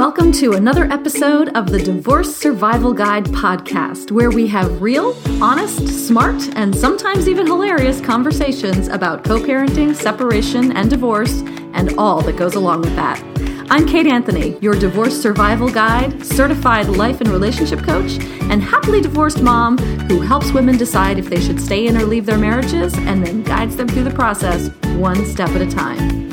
welcome to another episode of the Divorce Survival Guide podcast, where we have real, honest, smart, and sometimes even hilarious conversations about co parenting, separation, and divorce, and all that goes along with that. I'm Kate Anthony, your divorce survival guide, certified life and relationship coach, and happily divorced mom who helps women decide if they should stay in or leave their marriages and then guides them through the process one step at a time.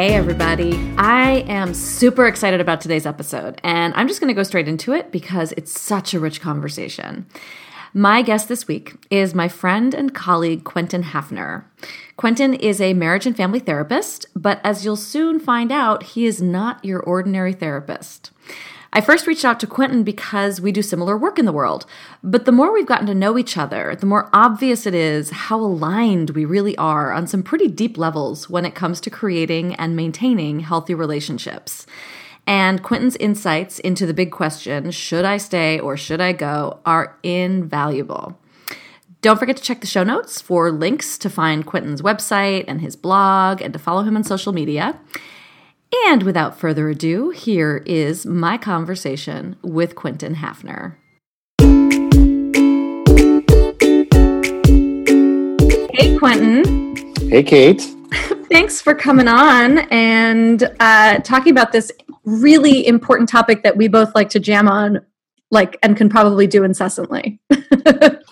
Hey, everybody. I am super excited about today's episode, and I'm just going to go straight into it because it's such a rich conversation. My guest this week is my friend and colleague, Quentin Hafner. Quentin is a marriage and family therapist, but as you'll soon find out, he is not your ordinary therapist. I first reached out to Quentin because we do similar work in the world. But the more we've gotten to know each other, the more obvious it is how aligned we really are on some pretty deep levels when it comes to creating and maintaining healthy relationships. And Quentin's insights into the big question, should I stay or should I go, are invaluable. Don't forget to check the show notes for links to find Quentin's website and his blog and to follow him on social media. And without further ado, here is my conversation with Quentin Hafner. Hey, Quentin. Hey, Kate. Thanks for coming on and uh, talking about this really important topic that we both like to jam on, like, and can probably do incessantly.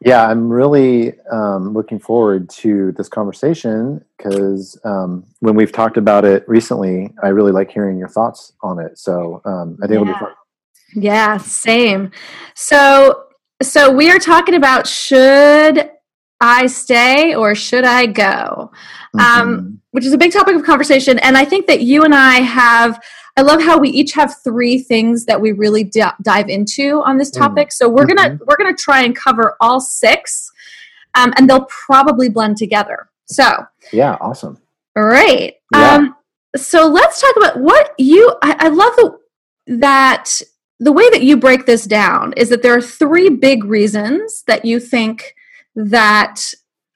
yeah, I'm really um, looking forward to this conversation because um, when we've talked about it recently, I really like hearing your thoughts on it. So um, I think yeah. it'll be fun. Yeah, same. So, so we are talking about should I stay or should I go? Um, mm-hmm. which is a big topic of conversation. And I think that you and I have I love how we each have three things that we really d- dive into on this mm. topic. So we're gonna mm-hmm. we're gonna try and cover all six, um, and they'll probably blend together. So yeah, awesome. All right. Yeah. Um, so let's talk about what you. I, I love the, that the way that you break this down is that there are three big reasons that you think that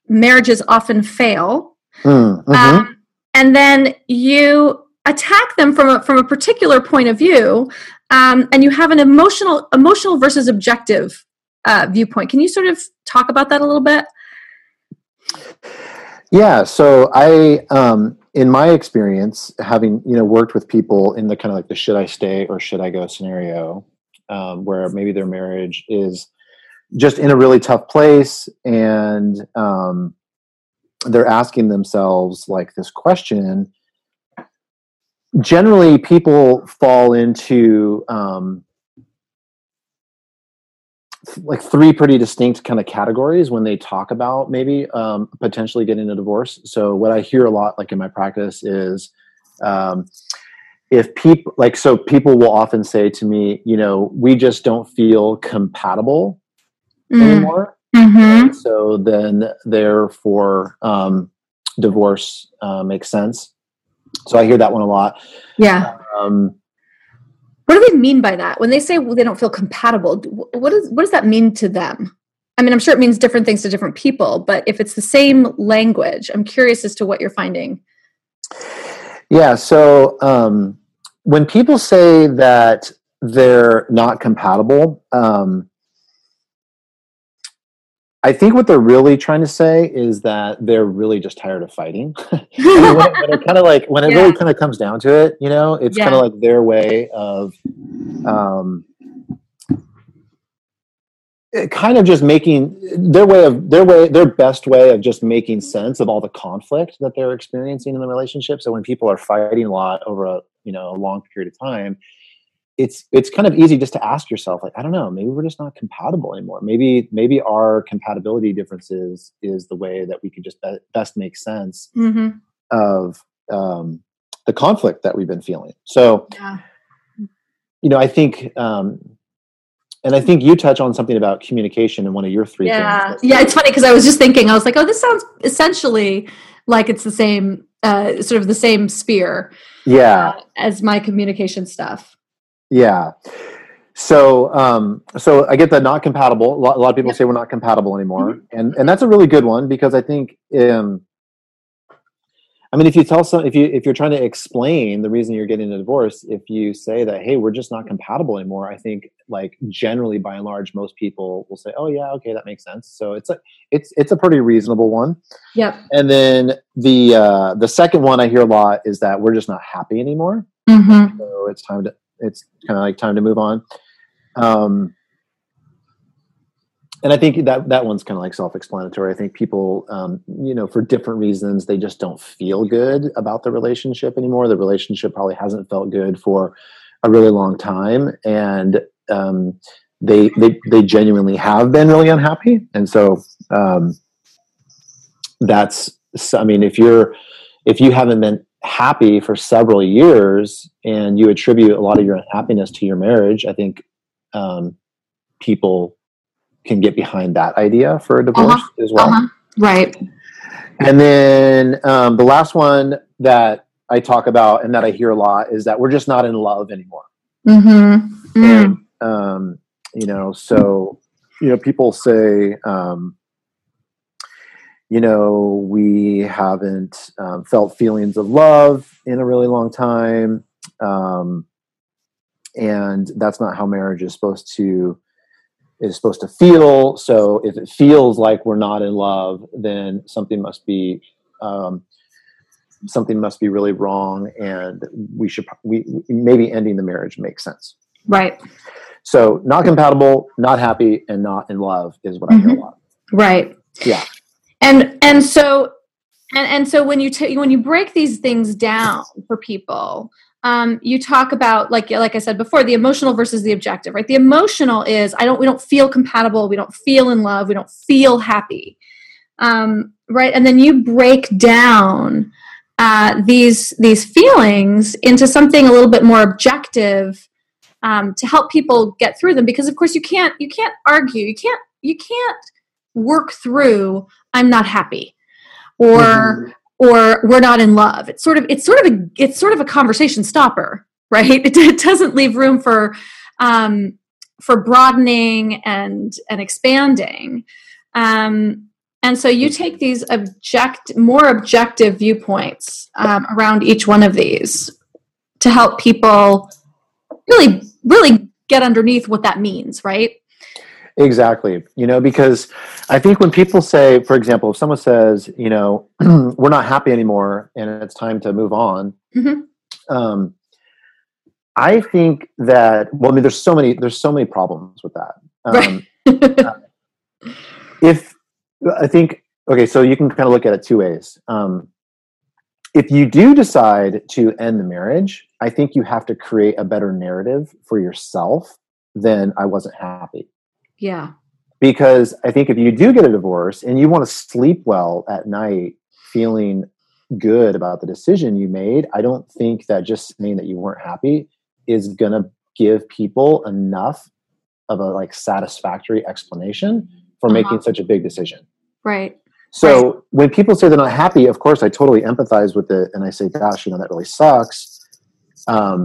marriages often fail. Mm, mm-hmm. um, and then you attack them from a, from a particular point of view um, and you have an emotional emotional versus objective uh, viewpoint. Can you sort of talk about that a little bit? Yeah so i um, in my experience having you know worked with people in the kind of like the should i stay or should i go scenario um, where maybe their marriage is just in a really tough place and um, they're asking themselves like this question generally people fall into um, like three pretty distinct kind of categories when they talk about maybe um, potentially getting a divorce so what i hear a lot like in my practice is um, if people like so people will often say to me you know we just don't feel compatible mm. anymore mm-hmm. so then therefore um, divorce uh, makes sense so I hear that one a lot. Yeah. Um, what do they mean by that? When they say well, they don't feel compatible, what, is, what does that mean to them? I mean, I'm sure it means different things to different people, but if it's the same language, I'm curious as to what you're finding. Yeah. So um, when people say that they're not compatible, um, I think what they're really trying to say is that they're really just tired of fighting. when, it, it kind of like when it yeah. really kind of comes down to it, you know, it's yeah. kind of like their way of, um, kind of just making their way of their way their best way of just making sense of all the conflict that they're experiencing in the relationship. So when people are fighting a lot over a you know a long period of time, it's it's kind of easy just to ask yourself like i don't know maybe we're just not compatible anymore maybe maybe our compatibility differences is the way that we can just be- best make sense mm-hmm. of um, the conflict that we've been feeling so yeah. you know i think um, and I think you touch on something about communication in one of your three yeah. things. Yeah, it's funny because I was just thinking, I was like, oh, this sounds essentially like it's the same, uh, sort of the same sphere. Yeah. Uh, as my communication stuff. Yeah. So, um, so I get that not compatible. A lot, a lot of people say we're not compatible anymore, mm-hmm. and and that's a really good one because I think, um, I mean, if you tell some, if you if you're trying to explain the reason you're getting a divorce, if you say that, hey, we're just not compatible anymore, I think like generally by and large, most people will say, oh yeah, okay, that makes sense. So it's a it's it's a pretty reasonable one. Yep. And then the uh, the second one I hear a lot is that we're just not happy anymore. Mm-hmm. So it's time to it's kind of like time to move on. Um, and I think that that one's kind of like self-explanatory. I think people, um, you know, for different reasons, they just don't feel good about the relationship anymore. The relationship probably hasn't felt good for a really long time, and um, they they they genuinely have been really unhappy. And so um, that's, I mean, if you're if you haven't been happy for several years and you attribute a lot of your unhappiness to your marriage, I think um, people can get behind that idea for a divorce Uh-huh. as well. Uh-huh. Right. And then um, the last one that I talk about and that I hear a lot is that we're just not in love anymore. Mm-hmm. Mm. And, um, you know, so, you know, people say, um, you know, we haven't um, felt feelings of love in a really long time. Um, and that's not how marriage is supposed to is supposed to feel. So if it feels like we're not in love, then something must be um, something must be really wrong, and we should we maybe ending the marriage makes sense. Right. So not compatible, not happy, and not in love is what I hear a lot. Right. Yeah. And and so and and so when you t- when you break these things down for people, um, you talk about like like I said before, the emotional versus the objective. Right. The emotional is I don't we don't feel compatible. We don't feel in love. We don't feel happy. Um, right. And then you break down uh, these these feelings into something a little bit more objective um, to help people get through them because of course you can't you can't argue you can't you can't work through i'm not happy. Or Mhm. or we're not in love. It's sort of it's sort of a it's sort of a conversation stopper right? It, it doesn't leave room for um for broadening and and expanding. Um and so you take these object more objective viewpoints um, around each one of these to help people really really get underneath what that means right Exactly. You know, because I think when people say, for example, if someone says, you know, we're not happy anymore and it's time to move on, Mhm. um, I think that well, I mean, there's so many there's so many problems with that. Um, Right. if I think okay, so you can kind of look at it two ways. Um, if you do decide to end the marriage, I think you have to create a better narrative for yourself than I wasn't happy yeah because I think if you do get a divorce and you want to sleep well at night, feeling good about the decision you made, I don't think that just saying that you weren't happy is going to give people enough of a like satisfactory explanation for Uh-huh. making such a big decision. right So when people say they're not happy, of course, I totally empathize with it, and I say, "Gosh, you know that really sucks." Um,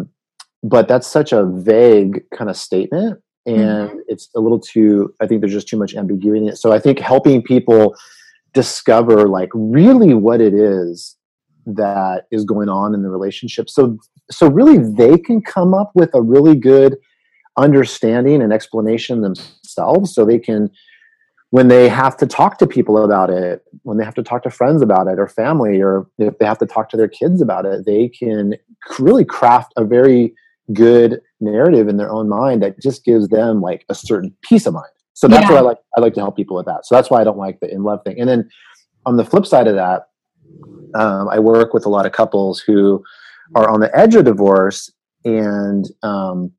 but that's such a vague kind of statement, and mm-hmm. it's a little too. I think there's just too much ambiguity in it. So I think helping people discover like really what it is that is going on in the relationship, so so really they can come up with a really good understanding and explanation themselves, so they can when they have to talk to people about it, when they have to talk to friends about it or family, or if they have to talk to their kids about it, they can really craft a very good narrative in their own mind that just gives them like a certain peace of mind. So that's Yeah. what I like. I like to help people with that. So that's why I don't like the in love thing. And then on the flip side of that, um, I work with a lot of couples who are on the edge of divorce, and um,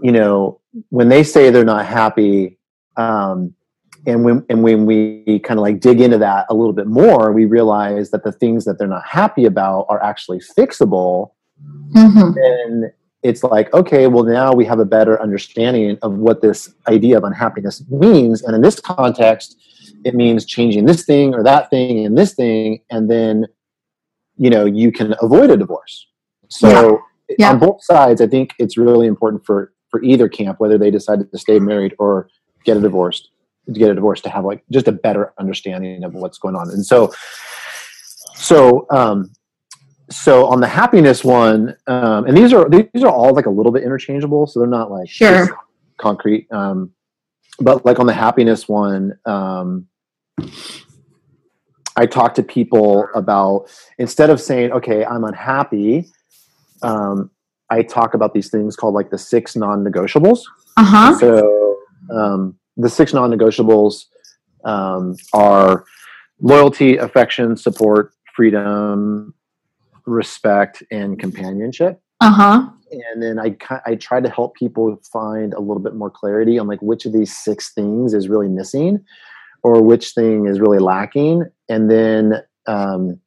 you know, when they say they're not happy, um, and when and when we kind of like dig into that a little bit more, we realize that the things that they're not happy about are actually fixable. Mhm. And it's like, okay, well now we have a better understanding of what this idea of unhappiness means, and in this context, it means changing this thing or that thing and this thing, and then you know you can avoid a divorce. So Yeah. on both sides, I think it's really important for for either camp, whether they decided to stay married or get a divorce, to get a divorce, to have like just a better understanding of what's going on. And so, so um, so on the happiness one, um, and these are these are all like a little bit interchangeable, so they're not like Sure. concrete. Um, but like on the happiness one, um, I talk to people about instead of saying, "Okay, I'm unhappy," um, I talk about these things called like the six non-negotiables. Uh huh. So um, the six non-negotiables um, are loyalty, affection, support, freedom, respect, and companionship. Uh huh. And then I I try to help people find a little bit more clarity on like which of these six things is really missing, or which thing is really lacking, and then. Um,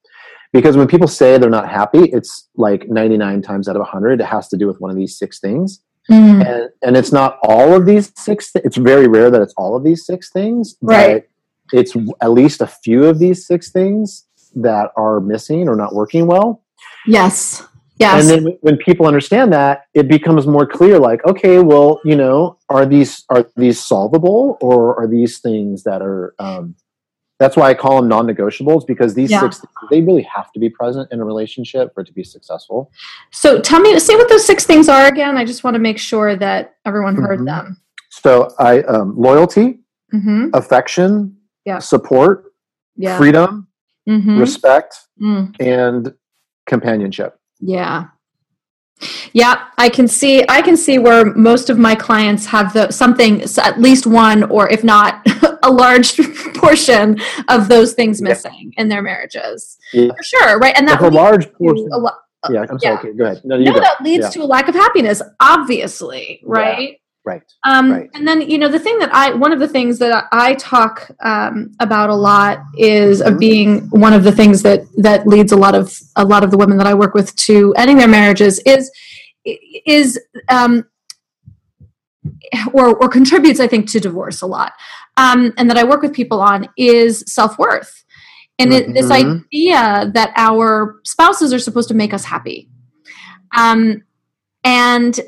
because when people say they're not happy, it's like 99 times out of 100, it has to do with one of these six things Mm. and and it's not all of these six th- it's very rare that it's all of these six things Right. but it's at least a few of these six things that are missing or not working well Yes. Yes. and then when people understand that it becomes more clear like okay well you know are these are these solvable or are these things that are um, that's why I call them non-negotiables because these Yeah. six they really have to be present in a relationship for it to be successful. so tell me, say what those six things are again. I just want to make sure that everyone heard Mhm. them. So I um, loyalty, Mm-hmm. affection, Yeah. support, Yeah. freedom, Mm-hmm. respect, Mm. and companionship. Yeah. Yeah, I can see I can see where most of my clients have the something at least one or if not a large portion of those things Yeah. missing in their marriages. Yeah. For sure, right? And that That's a large portion. a lo- uh, Yeah, I'm sorry. yeah. Okay, go ahead. No, no, that leads Yeah. to a lack of happiness, obviously, right? Right. Um, Right. And then, you know, the thing that I, one of the things that I talk um, about a lot is of Mhm. being one of the things that that leads a lot of a lot of the women that I work with to ending their marriages is is um, or or contributes, I think, to divorce a lot, um, and that I work with people on is self worth. And it, this Mhm. idea that our spouses are supposed to make us happy. Um, and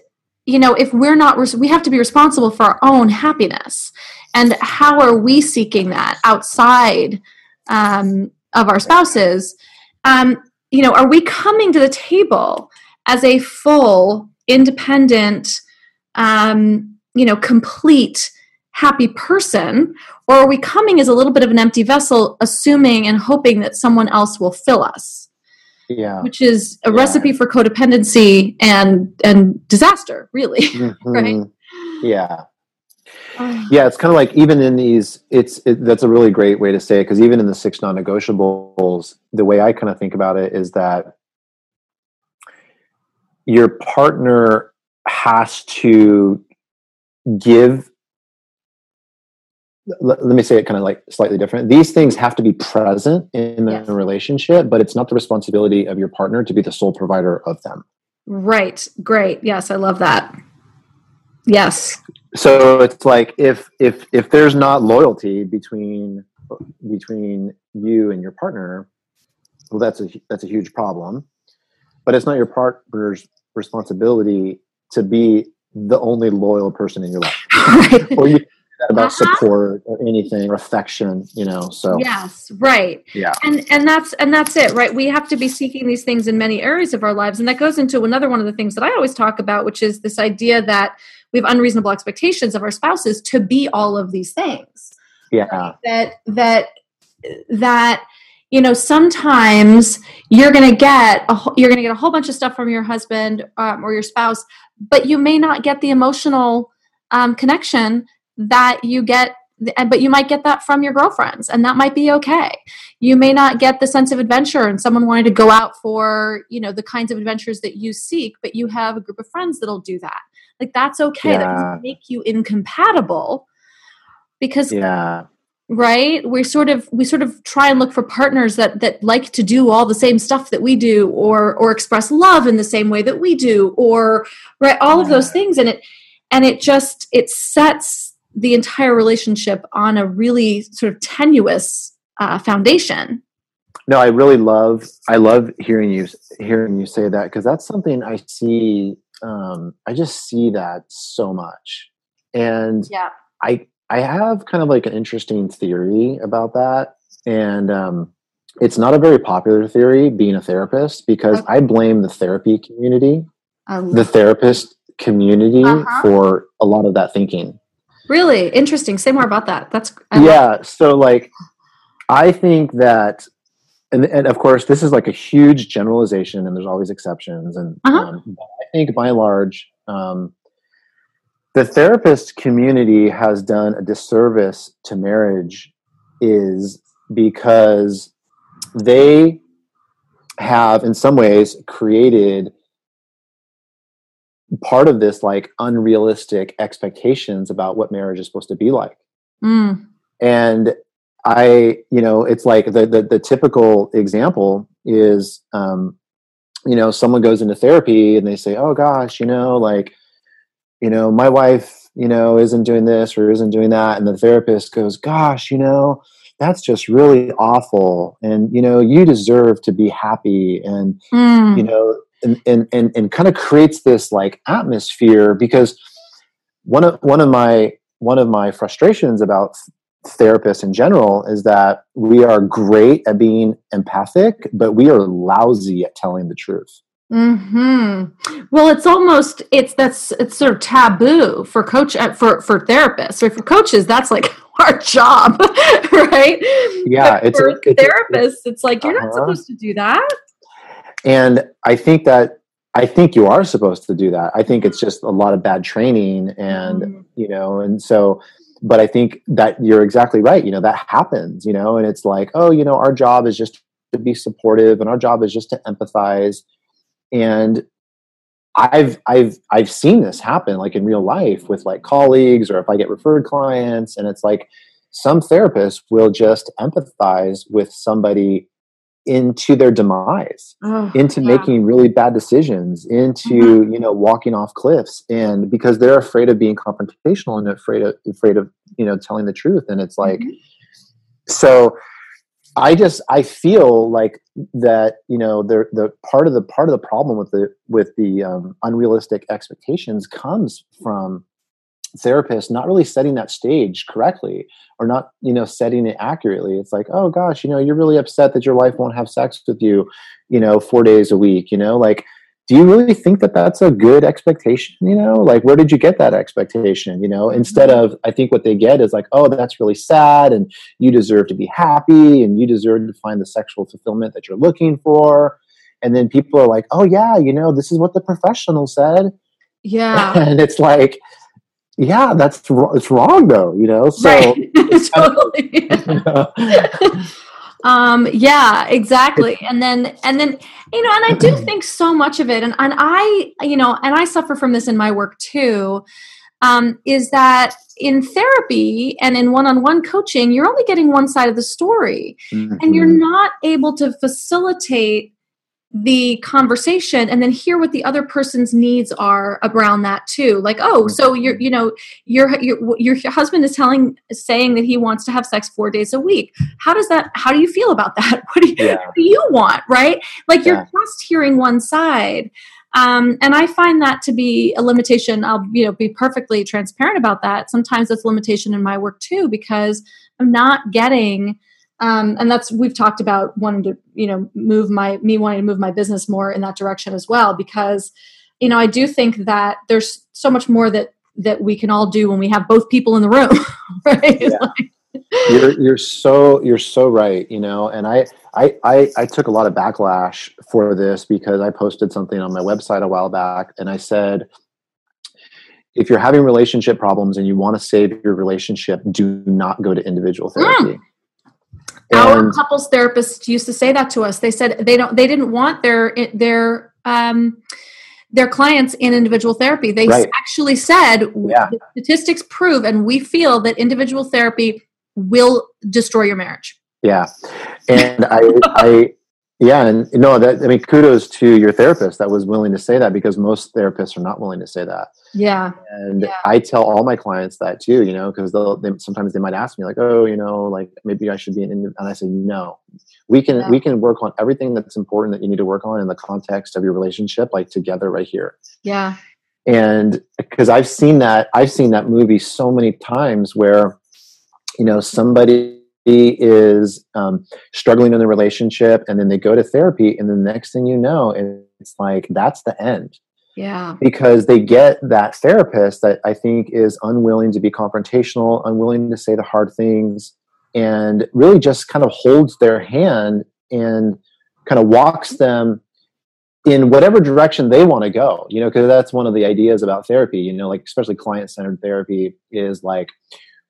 you know if we're not we have to be responsible for our own happiness. And how are we seeking that outside um, of our spouses? Um, you know are we coming to the table as a full independent um, you know complete happy person? Or are we coming as a little bit of an empty vessel assuming and hoping that someone else will fill us Yeah. which is a Yeah. recipe for codependency and and disaster really Mhm. Yeah. Yeah, it's kind of like even in these, it's it, that's a really great way to say it because even in the six non-negotiables, the way I kind of think about it is that your partner has to give. Let, me say it kind of like slightly different. These things have to be present in Yes. relationship, but it's not the responsibility of your partner to be the sole provider of them. right. Great. Yes i love that. Yes. So it's like if if if there's not loyalty between between you and your partner well that's a that's a huge problem. But it's not your partner's responsibility to be the only loyal person in your life. Or you can do that about Uh-huh. support or anything or affection you know so. Yes right. Yeah. And and that's and that's it right? We have to be seeking these things in many areas of our lives and that goes into another one of the things that i always talk about which is this idea that we have unreasonable expectations of our spouses to be all of these things. Yeah. That that that you know sometimes you're going to get a, you're going to get a whole bunch of stuff from your husband um, or your spouse but you may not get the emotional um, connection that you get but you might get that from your girlfriends and that might be okay. You may not get the sense of adventure and someone wanted to go out for you know the kinds of adventures that you seek but you have a group of friends that'll do that. Like that's okay. That Yeah. doesn't make you incompatible because yeah. right? We sort of we sort of try and look for partners that that like to do all the same stuff that we do or or express love in the same way that we do or right? All of those things and it and it just it sets the entire relationship on a really sort of tenuous uh, foundation no i really love i love hearing you hearing you say that because that's something i see um i just see that so much and yeah i i have kind of like an interesting theory about that and um it's not a very popular theory being a therapist because okay. I blame the therapy community, the therapist community uh-huh. for a lot of that thinking. Really interesting. Say more about that. That's I yeah. So like, I think that, and, and of course, this is like a huge generalization, and there's always exceptions. And uh-huh. um, I think by and large, um, the therapist community has done a disservice to marriage, is because they have, in some ways, created part of this like unrealistic expectations about what marriage is supposed to be like. Mm. And I, you know, it's like the, the, the typical example is, um, you know, someone goes into therapy and they say, "Oh gosh, you know, like, you know, my wife, you know, isn't doing this or isn't doing that," and the therapist goes, "Gosh, you know, that's just really awful and you know you deserve to be happy and mm. you know and and and, and kind of creates this like atmosphere because one of one of my one of my frustrations about therapists in general is that we are great at being empathic but we are lousy at telling the truth hmm Well, it's almost it's that's it's sort of taboo for coach uh, for for therapists or for coaches. That's like our job, right? Yeah, but it's for it's, therapists. It's, it's like you're uh-huh. not supposed to do that. And I think that I think you are supposed to do that. I think it's just a lot of bad training, and mm. you know, and so. But I think that you're exactly right. You know that happens. You know, and it's like, oh, you know, our job is just to be supportive, and our job is just to empathize and I've I've I've seen this happen like in real life with like colleagues or if I get referred clients and it's like some therapists will just empathize with somebody into their demise oh, into yeah. making really bad decisions into mm-hmm. you know walking off cliffs and because they're afraid of being confrontational and afraid of afraid of you know telling the truth and it's like mm-hmm. so I just I feel like that you know the the part of the part of the problem with the with the um, unrealistic expectations comes from therapists not really setting that stage correctly or not you know setting it accurately. It's like oh gosh you know you're really upset that your wife won't have sex with you you know four days a week you know? Like do you really think that that's a good expectation you know? Like where did you get that expectation you know? Instead mm-hmm. of i think what they get is like oh that's really sad and you deserve to be happy and you deserve to find the sexual fulfillment that you're looking for. And then people are like oh yeah you know this is what the professional said. Yeah. And it's like yeah that's it's wrong though you know so right. totally. you know, um yeah exactly and then and then you know and i do think so much of it and, and i you know and i suffer from this in my work too um, is that in therapy and in one-on-one coaching you're only getting one side of the story mm-hmm. and you're mm-hmm. not able to facilitate the conversation and then hear what the other person's needs are around that too like oh so you're mm-hmm. you know your your your husband is telling saying that he wants to have sex 4 days a week how does that how do you feel about that what do you, yeah. what do you want right like you're just hearing one side um, and I find that to be a limitation. I'll you know be perfectly transparent about that. Sometimes it's a limitation in my work too because I'm not getting um, and that's we've talked about wanting to you know move my me wanting to move my business more in that direction as well because you know i do think that there's so much more that that we can all do when we have both people in the room right? Yeah. like, you're you're so you're so right you know and I, I i i took a lot of backlash for this because i posted something on my website a while back and i said if you're having relationship problems and you want to save your relationship do not go to individual therapy. Mm our couples therapists used to say that to us they said they don't they didn't want their their um their clients in individual therapy they right. actually said yeah. statistics prove and we feel that individual therapy will destroy your marriage yeah and i i yeah, and no, that I mean, kudos to your therapist that was willing to say that because most therapists are not willing to say that. Yeah, and yeah. I tell all my clients that too. You know, because they'll they, sometimes they might ask me like, "Oh, you know, like maybe I should be an," and I say, "No, we can yeah. we can work on everything that's important that you need to work on in the context of your relationship, like together right here." Yeah, and because I've seen that I've seen that movie so many times where, you know, somebody is um, struggling in the relationship and then they go to therapy and the next thing you know it's like that's the end yeah. because they get that therapist that i think is unwilling to be confrontational unwilling to say the hard things and really just kind of holds their hand and kind of walks them in whatever direction they want to go you know because that's one of the ideas about therapy you know like especially client centered therapy is like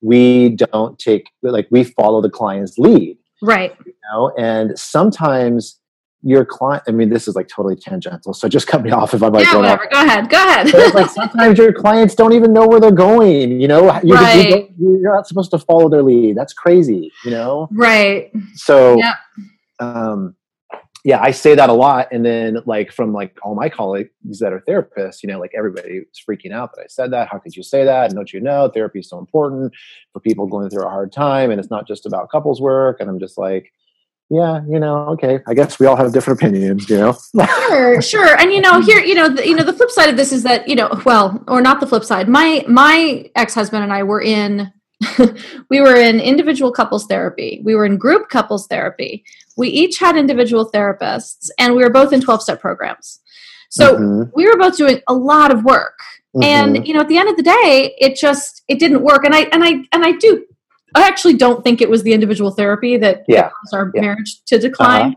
we don't take like we follow the client's lead. Right. You know and sometimes your client i mean this is like totally tangential so just cut me off if i'm like yeah, whatever. go ahead go ahead like sometimes your clients don't even know where they're going you know you, right. you are not supposed to follow their lead that's crazy you know right so yep. um yeah, I say that a lot. And then like from like all my colleagues that are therapists, you know, like everybody was freaking out that I said that. How could you say that? And don't you know therapy is so important for people going through a hard time and it's not just about couples work. And I'm just like, yeah, you know, okay. I guess we all have different opinions, you know. sure, sure. And you know, here, you know, the, you know, the flip side of this is that, you know, well, or not the flip side. My my ex-husband and I were in we were in individual couples therapy. We were in group couples therapy. We each had individual therapists, and we were both in 12 step programs. So mm-hmm. we were both doing a lot of work. Mm-hmm. And you know, at the end of the day, it just it didn't work. And I and I and I do I actually don't think it was the individual therapy that, yeah. caused our yeah. marriage to decline.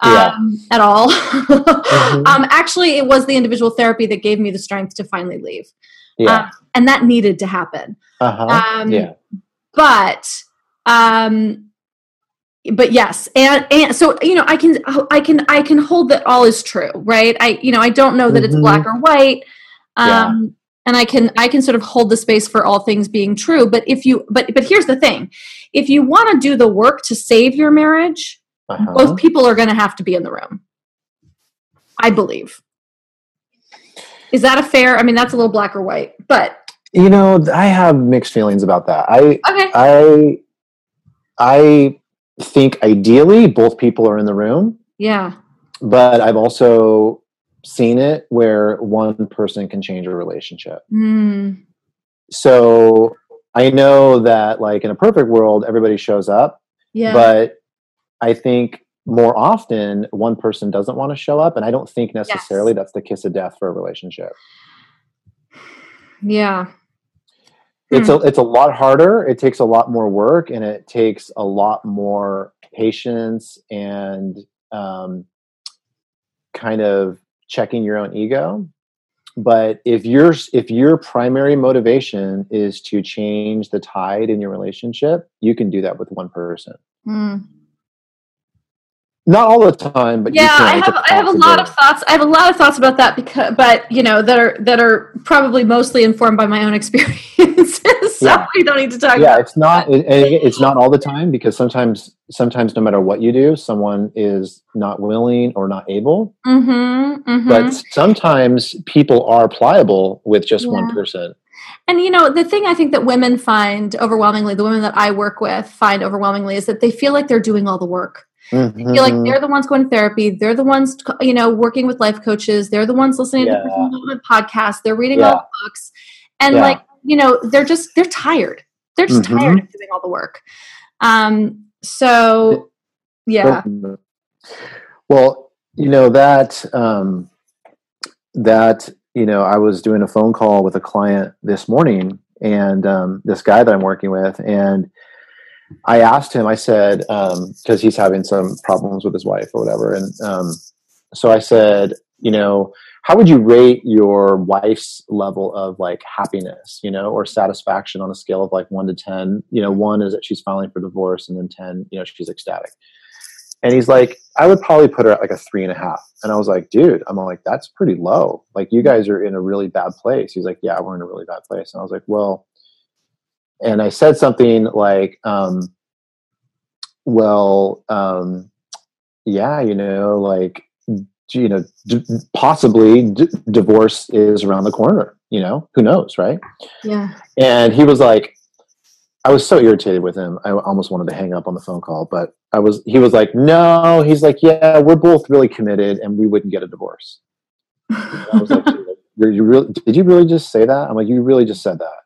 Uh-huh. Um, at all. mm-hmm. um, actually, it was the individual therapy that gave me the strength to finally leave. Yeah. Um, and that needed to happen. Uh-huh. Um, yeah. But um, but yes and and so you know i can i can i can hold that all is true right i you know i don't know that mm-hmm. it's black or white um yeah. And i can i can sort of hold the space for all things being true but if you but but here's the thing if you want to do the work to save your marriage uh-huh. both people are going to have to be in the room i believe is that a fair i mean that's a little black or white but you know i have mixed feelings about that i okay. i i think ideally both people are in the room. Yeah. But I've also seen it where one person can change a relationship. Mm. So I know that like in a perfect world everybody shows up. Yeah. But I think more often one person doesn't want to show up and I don't think necessarily yes. that's the kiss of death for a relationship. Yeah it's a hmm. it's a lot harder it takes a lot more work and it takes a lot more patience and um, kind of checking your own ego. But if your if your primary motivation is to change the tide in your relationship you can do that with one person. Mm not all the time but yeah i have i have a lot of thoughts i have a lot of thoughts about that because but you know that are that are probably mostly informed by my own experiences so yeah. we don't need to talk yeah it's not it, it's not all the time because sometimes sometimes no matter what you do someone is not willing or not able mm-hmm, mm-hmm. but sometimes people are pliable with just yeah. one person and you know the thing i think that women find overwhelmingly the women that i work with find overwhelmingly is that they feel like they're doing all the work Mm-hmm. feel like mm-hmm. they're the ones going to therapy. They're the ones, you know, working with life coaches. They're the ones listening yeah. to podcasts. They're reading yeah. all the books, and yeah. like you know, they're just they're tired. They're just mm-hmm. tired of doing all the work. Um. So, yeah. Well, you know that um, that you know, I was doing a phone call with a client this morning, and um, this guy that I'm working with, and I asked him, I said, um, because um, he's having some problems with his wife or whatever. And um, so I said, you know, how would you rate your wife's level of like happiness, you know, or satisfaction on a scale of like one to 10? You know, one is that she's filing for divorce, and then 10, you know, she's ecstatic. And he's like, I would probably put her at like a three and a half. And I was like, dude, I'm like, that's pretty low. Like, you guys are in a really bad place. He's like, yeah, we're in a really bad place. And I was like, well, and I said something like, um, "Well, um, yeah, you know, like, you know, d- possibly d- divorce is around the corner. You know, who knows, right?" Yeah. And he was like, I was so irritated with him. I almost wanted to hang up on the phone call, but I was. He was like, "No," he's like, "Yeah, we're both really committed, and we wouldn't get a divorce." I was like, you really, "Did you really just say that?" I'm like, "You really just said that."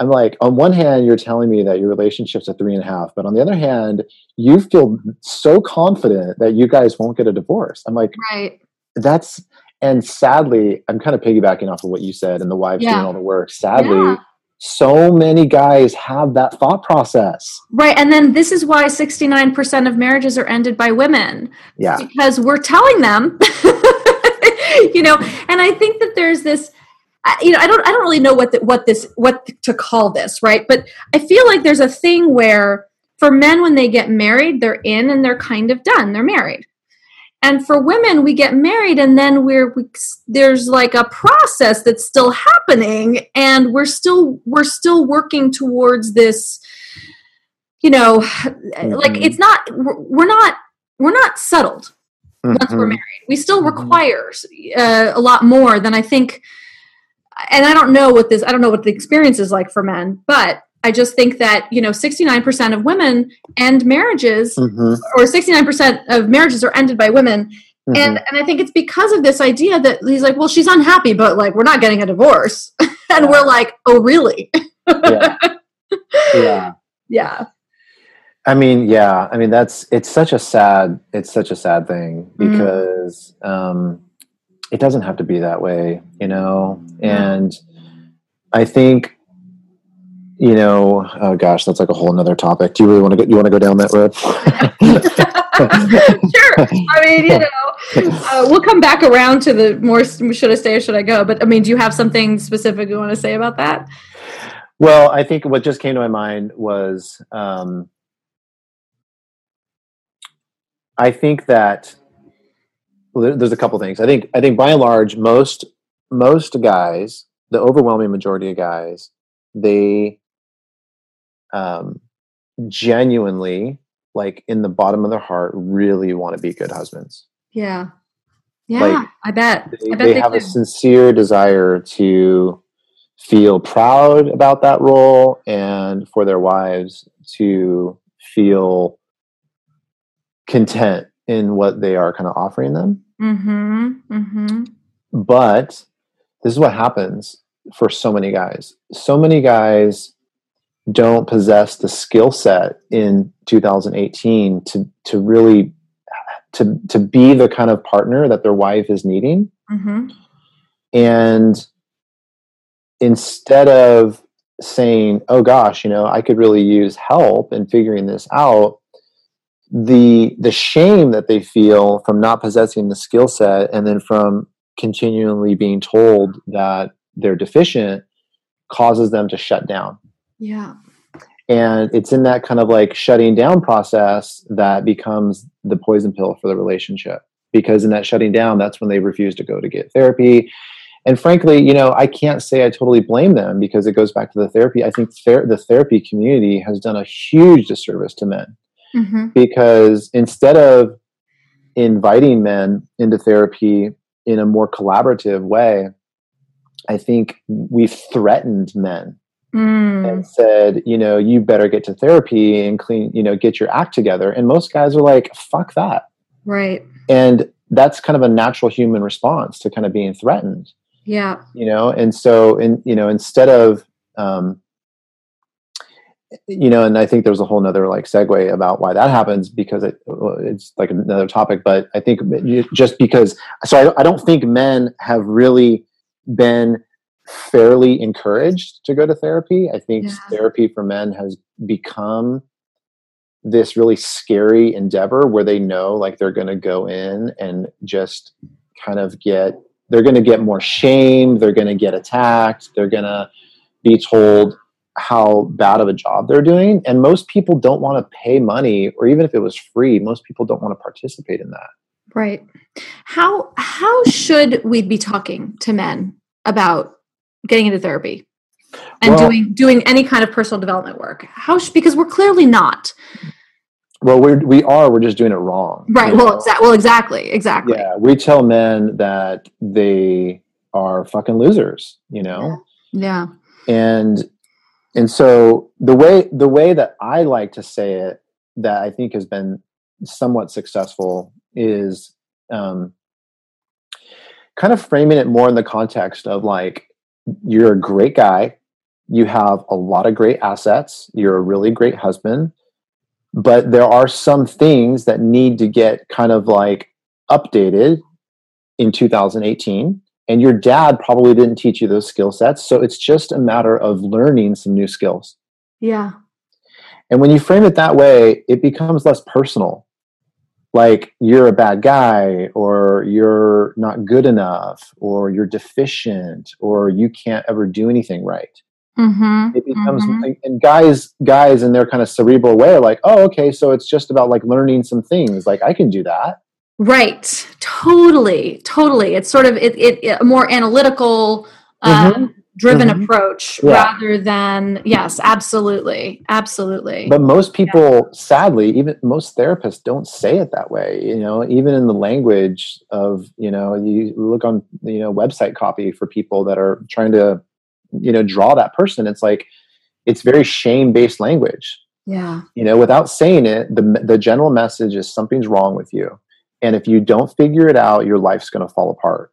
I'm like, on one hand, you're telling me that your relationship's a three and a half, but on the other hand, you feel so confident that you guys won't get a divorce. I'm like, right. That's and sadly, I'm kind of piggybacking off of what you said, and the wives Yeah. doing all the work. Sadly, Yeah. so many guys have that thought process. Right. And then this is why 69% of marriages are ended by women. Yeah, because we're telling them you know and i think that there's this I- you know i don't i don't really know what the, what this what to call this right but i feel like there's a thing where for men when they get married they're in and they're kind of done they're married and for women we get married and then we're we, there's like a process that's still happening and we're still we're still working towards this you know like Mhm. it's not we're not we're not settled once we're Mhm. married. We still Mhm. require uh, a lot more than I think. And I don't know what this. I don't know what the experience is like for men, but I just think that you know, sixty nine percent of women end marriages, Mhm. or sixty nine percent of marriages are ended by women, Mhm. and and I think it's because of this idea that he's like, well, she's unhappy, but like we're not getting a divorce, and we're like, oh, really? yeah, yeah. Yeah. I mean, yeah. I mean, that's it's such a sad it's such a sad thing Mhm. because um, it doesn't have to be that way, you know. And I think, you know, oh gosh, that's like a whole nother topic. Do you really want to go? You want to go down that road? sure. I mean, you know, uh, we'll come back around to the more should I stay or should I go? But I mean, do you have something specific you want to say about that? Well, I think what just came to my mind was um, I think that well, there's a couple things. I think I think by and large, most most guys, the overwhelming majority of guys, they um, genuinely, like in the bottom of their heart, really want to be good husbands. Yeah. Yeah, Like, I bet. They, I bet they they have a sincere desire to feel proud about that role and for their wives to feel content in what they are kind of offering them. Mm-hmm. Mm-hmm. But this is what happens for so many guys. So many guys don't possess the skill set in 2018 to to really to to be the kind of partner that their wife is needing. Mm-hmm. and instead of saying oh gosh you know i could really use help in figuring this out the the shame that they feel from not possessing the skill set and then from continually being told that they're deficient causes them to shut down. Yeah. and it's in that kind of like shutting down process that becomes the poison pill for the relationship because in that shutting down that's when they refuse to go to get therapy. And frankly you know i can't say i totally blame them because it goes back to the therapy. I think ther- the therapy community has done a huge disservice to men Mm-hmm. because instead of inviting men into therapy in a more collaborative way i think we've threatened men Mm. and said, you know, you better get to therapy and clean, you know, get your act together. And most guys are like, fuck that. Right. And that's kind of a natural human response to kind of being threatened, Yeah. you know? And so, in, you know, instead of, um, you know, and I think there's a whole nother like segue about why that happens because it, it's like another topic, but I think just because, so I, I don't think men have really been fairly encouraged to go to therapy. I think Yeah. therapy for men has become this really scary endeavor where they know like they're going to go in and just kind of get they're going to get more shame, they're going to get attacked, they're going to be told how bad of a job they're doing and most people don't want to pay money or even if it was free, most people don't want to participate in that. Right. How how should we be talking to men about getting into therapy and Well- doing doing any kind of personal development work? How sh- because we're clearly not. Well, we we are we're just doing it wrong. Right. you Well, exa- well, exactly, exactly. Yeah, we tell men that they are fucking losers, you know? Yeah. And and so the way the way that I like to say it that I think has been somewhat successful is um kind of framing it more in the context of like you're a great guy, you have a lot of great assets, you're a really great husband, but there are some things that need to get kind of like updated in 2018 and your dad probably didn't teach you those skill sets. So it's just a matter of learning some new skills. Yeah. And when you frame it that way it becomes less personal. Like you're a bad guy or you're not good enough or you're deficient or you can't ever do anything right. Mm-hmm, it becomes mm-hmm. and guys guys in their kind of cerebral way are like oh okay so it's just about like learning some things. Like i can do that Right. Totally. Totally. It's sort of it, it a more analytical um, mm-hmm. driven mm-hmm. approach yeah. rather than yes, absolutely. Absolutely. But most people yeah. sadly, even most therapists don't say it that way, you know, even in the language of, you know, you look on, you know, website copy for people that are trying to, you know, draw that person, it's like it's very shame-based language. Yeah. You know, without saying it, the the general message is something's wrong with you and if you don't figure it out, your life's going to fall apart.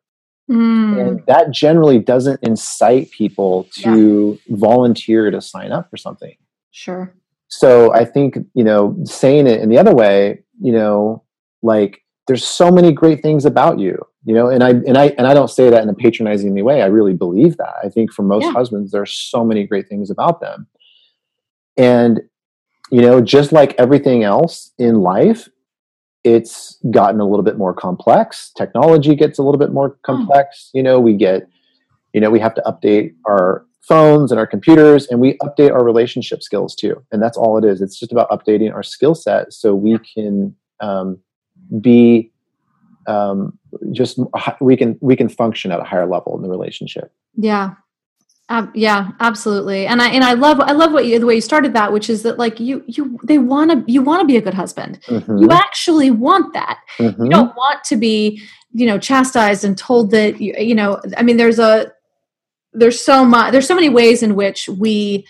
Mm. And that generally doesn't incite people to yeah. volunteer to sign up for something. Sure. So I think, you know, saying it in the other way, you know, like there's so many great things about you, you know, and I and I and I don't say that in a patronizing way. I really believe that. I think for most yeah. husbands, there's so many great things about them. And you know, just like everything else in life, it's gotten a little bit more complex. Technology gets a little bit more hmm. complex. You know, we get, you know, we have to update our phones and our computers and we update our relationship skills too. And that's all it is. It's just about updating our skill set so we can um, be um, just we can we can function at a higher level in the relationship. Yeah, uh, yeah, absolutely. And I and I love I love what you the way you started that, which is that like you you they want to you want to be a good husband. Mm-hmm. You actually want that. Mm-hmm. You don't want to be you know chastised and told that you, you know. I mean, there's a there's so much there's so many ways in which we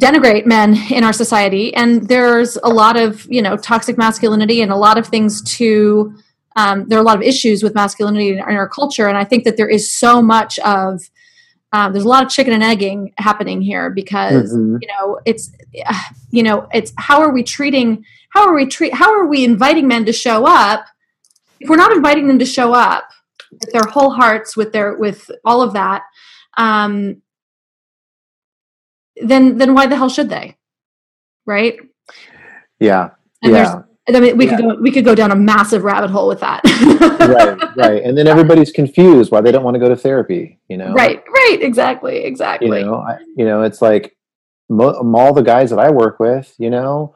denigrate men in our society, and there's a lot of you know toxic masculinity and a lot of things to. Um, there are a lot of issues with masculinity in our culture, and I think that there is so much of um, there's a lot of chicken and egging happening here because mm-hmm. you know it's you know it's how are we treating how are we treat how are we inviting men to show up if we're not inviting them to show up with their whole hearts with their with all of that um, then then why the hell should they? Right? Yeah. And yeah I mean, we yeah. could go we could go down a massive rabbit hole with that. right, right, and then everybody's confused why they don't want to go to therapy. You know, right, right, exactly, exactly. You know, I, you know, it's like mo- all the guys that I work with. You know,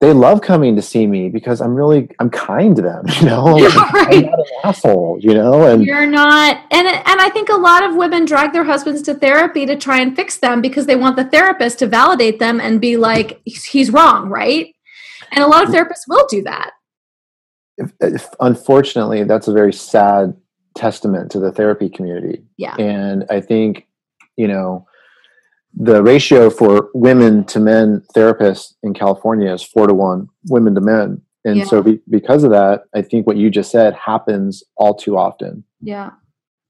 they love coming to see me because I'm really I'm kind to them. You know, like, right. I'm not an asshole. You know, and you're not. And and I think a lot of women drag their husbands to therapy to try and fix them because they want the therapist to validate them and be like, he's wrong, right? And a lot of therapists will do that. If, if, unfortunately, that's a very sad testament to the therapy community. Yeah. And I think, you know, the ratio for women to men therapists in California is four to one women to men. And yeah. so, be, because of that, I think what you just said happens all too often. Yeah.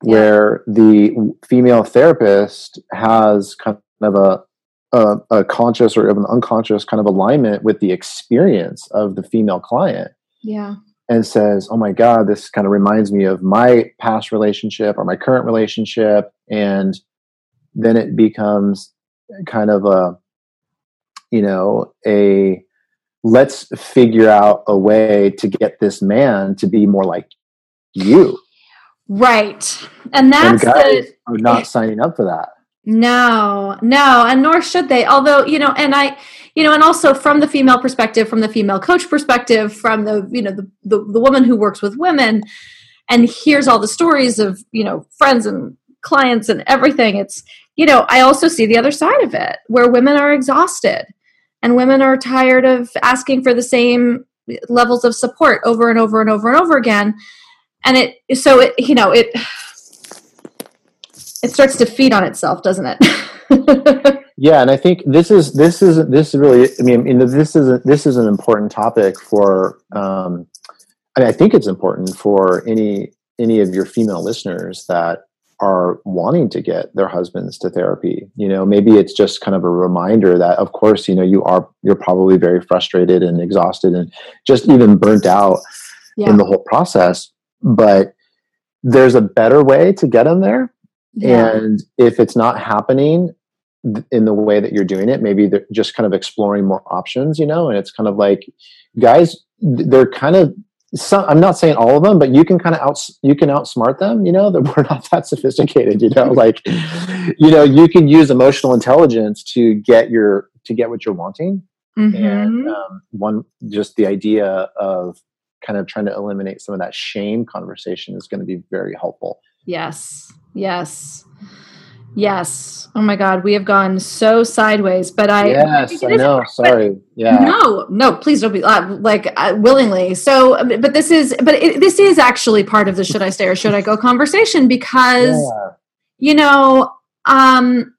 Where yeah. the female therapist has kind of a a, a conscious or an unconscious kind of alignment with the experience of the female client. Yeah. And says, oh my God, this kind of reminds me of my past relationship or my current relationship. And then it becomes kind of a, you know, a let's figure out a way to get this man to be more like you. Right. And that's and guys the, are not signing up for that. No, no, and nor should they. Although, you know, and I, you know, and also from the female perspective, from the female coach perspective, from the, you know, the, the, the woman who works with women and hears all the stories of, you know, friends and clients and everything. It's, you know, I also see the other side of it where women are exhausted and women are tired of asking for the same levels of support over and over and over and over again. And it, so it, you know, it, it starts to feed on itself, doesn't it? yeah, and I think this is this is this is really. I mean, you know, this is a, this is an important topic for. Um, I, mean, I think it's important for any any of your female listeners that are wanting to get their husbands to therapy you know maybe it's just kind of a reminder that of course you know you are you're probably very frustrated and exhausted and just even burnt out yeah. in the whole process but there's a better way to get them there yeah. and if it's not happening in the way that you're doing it maybe they're just kind of exploring more options you know and it's kind of like guys they're kind of some, I'm not saying all of them, but you can kind of out you can outsmart them. You know that we're not that sophisticated. You know, like you know you can use emotional intelligence to get your to get what you're wanting. Mm-hmm. And um, one, just the idea of kind of trying to eliminate some of that shame conversation is going to be very helpful. Yes. Yes. Yes. Oh my God, we have gone so sideways. But I yes, I, I know. Sorry. Yeah. No, no. Please don't be uh, like uh, willingly. So, um, but this is, but it, this is actually part of the should I stay or should I go conversation because yeah. you know, um,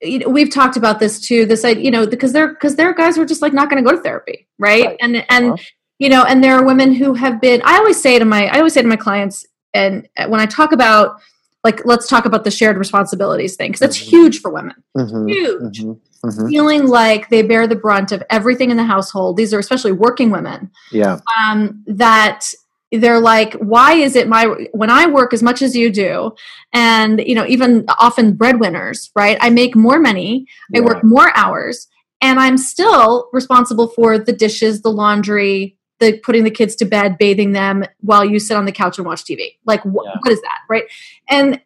we've talked about this too. This, you know, because they're because there are guys who are just like not going to go to therapy, right? right. And and uh-huh. you know, and there are women who have been. I always say to my, I always say to my clients, and uh, when I talk about like let's talk about the shared responsibilities thing because that's mm-hmm. huge for women mm-hmm. huge mm-hmm. mm-hmm. feeling like they bear the brunt of everything in the household these are especially working women yeah um, that they're like why is it my when i work as much as you do and you know even often breadwinners right i make more money yeah. i work more hours and i'm still responsible for the dishes the laundry the putting the kids to bed, bathing them while you sit on the couch and watch TV. Like wh- yeah. what is that, right? And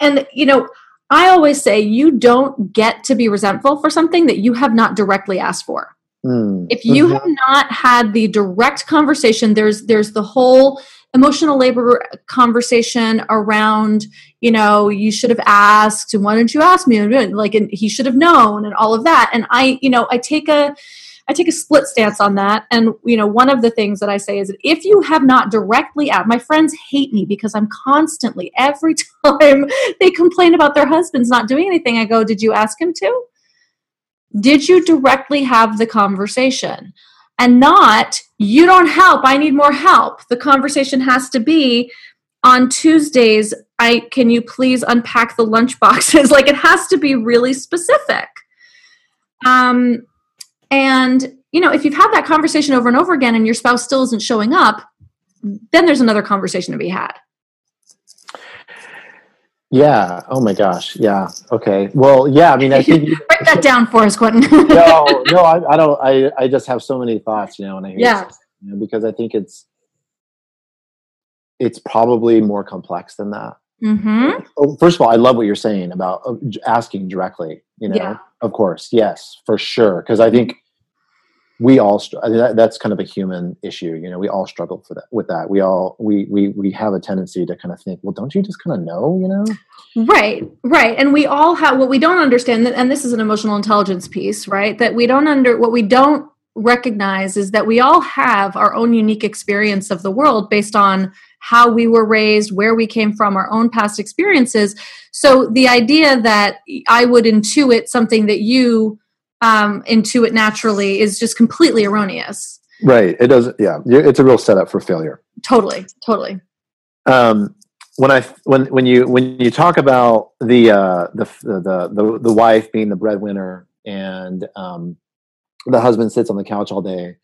and you know, I always say you don't get to be resentful for something that you have not directly asked for. Mm. If you mm-hmm. have not had the direct conversation, there's there's the whole emotional labor conversation around you know you should have asked and why didn't you ask me like and he should have known and all of that and i you know i take a I take a split stance on that. And, you know, one of the things that I say is that if you have not directly asked, my friends hate me because I'm constantly, every time they complain about their husbands not doing anything, I go, Did you ask him to? Did you directly have the conversation? And not, you don't help, I need more help. The conversation has to be, on Tuesdays, I can you please unpack the lunch boxes? like it has to be really specific. Um, and, you know, if you've had that conversation over and over again and your spouse still isn't showing up, then there's another conversation to be had. Yeah. Oh my gosh. Yeah. Okay. Well, yeah. I mean, I think write that down for us, Quentin. no, no, I, I, don't. I, I just have so many thoughts, you know, when I hear yeah. this, you know, because I think it's, it's probably more complex than that. Mm-hmm. Oh, first of all, I love what you're saying about uh, asking directly. You know, yeah. of course, yes, for sure. Because I think we all I mean, that, that's kind of a human issue. You know, we all struggle for that with that. We all we we we have a tendency to kind of think, well, don't you just kind of know? You know, right, right. And we all have what we don't understand, and this is an emotional intelligence piece, right? That we don't under what we don't recognize is that we all have our own unique experience of the world based on how we were raised, where we came from, our own past experiences. So the idea that I would intuit something that you um, intuit naturally is just completely erroneous. Right. It does. Yeah. It's a real setup for failure. Totally. Totally. Um, when I when when you when you talk about the uh, the, the the the wife being the breadwinner and um, the husband sits on the couch all day,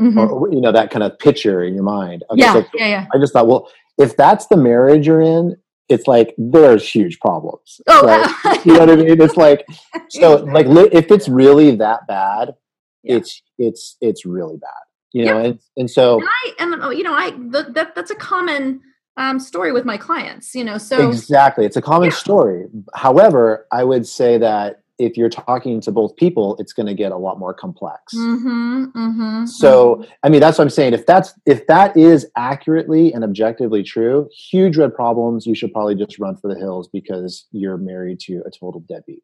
mm-hmm. or you know that kind of picture in your mind. Okay, yeah, so yeah, yeah. I just thought, well, if that's the marriage you're in, it's like there's huge problems. Oh, right? you know what I mean? It's like so, like if it's really that bad, yeah. it's it's it's really bad. You know, yeah. and, and so and I and oh, you know, I that that's a common um, story with my clients. You know, so exactly, it's a common yeah. story. However, I would say that if you're talking to both people, it's going to get a lot more complex. Mm-hmm, mm-hmm, so, mm-hmm. I mean, that's what I'm saying. If that's if that is accurately and objectively true, huge red problems. You should probably just run for the hills because you're married to a total deadbeat.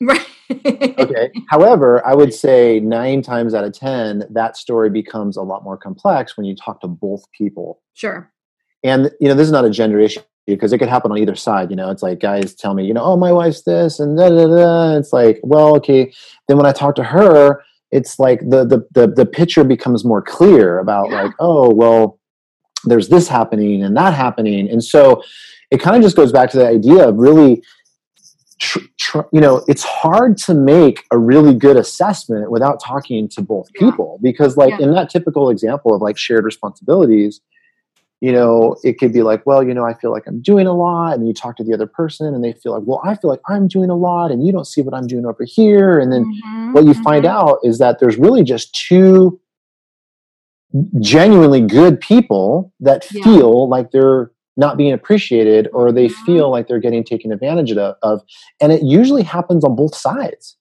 Right. okay. However, I would say nine times out of ten, that story becomes a lot more complex when you talk to both people. Sure. And you know, this is not a gender issue because it could happen on either side. You know, it's like guys tell me, you know, oh, my wife's this and da da da. It's like, well, okay. Then when I talk to her, it's like the the the, the picture becomes more clear about yeah. like, oh, well, there's this happening and that happening and so it kind of just goes back to the idea of really tr- tr- you know it's hard to make a really good assessment without talking to both Yeah. people because like Yeah. in that typical example of like shared responsibilities you know it could be like well you know i feel like i'm doing a lot and you talk to the other person and they feel like well i feel like i'm doing a lot and you don't see what i'm doing over here and then Mhm, what you find mhm. out is that there's really just two genuinely good people that Yeah. feel like they're not being appreciated or they Mhm. feel like they're getting taken advantage of, and it usually happens on both sides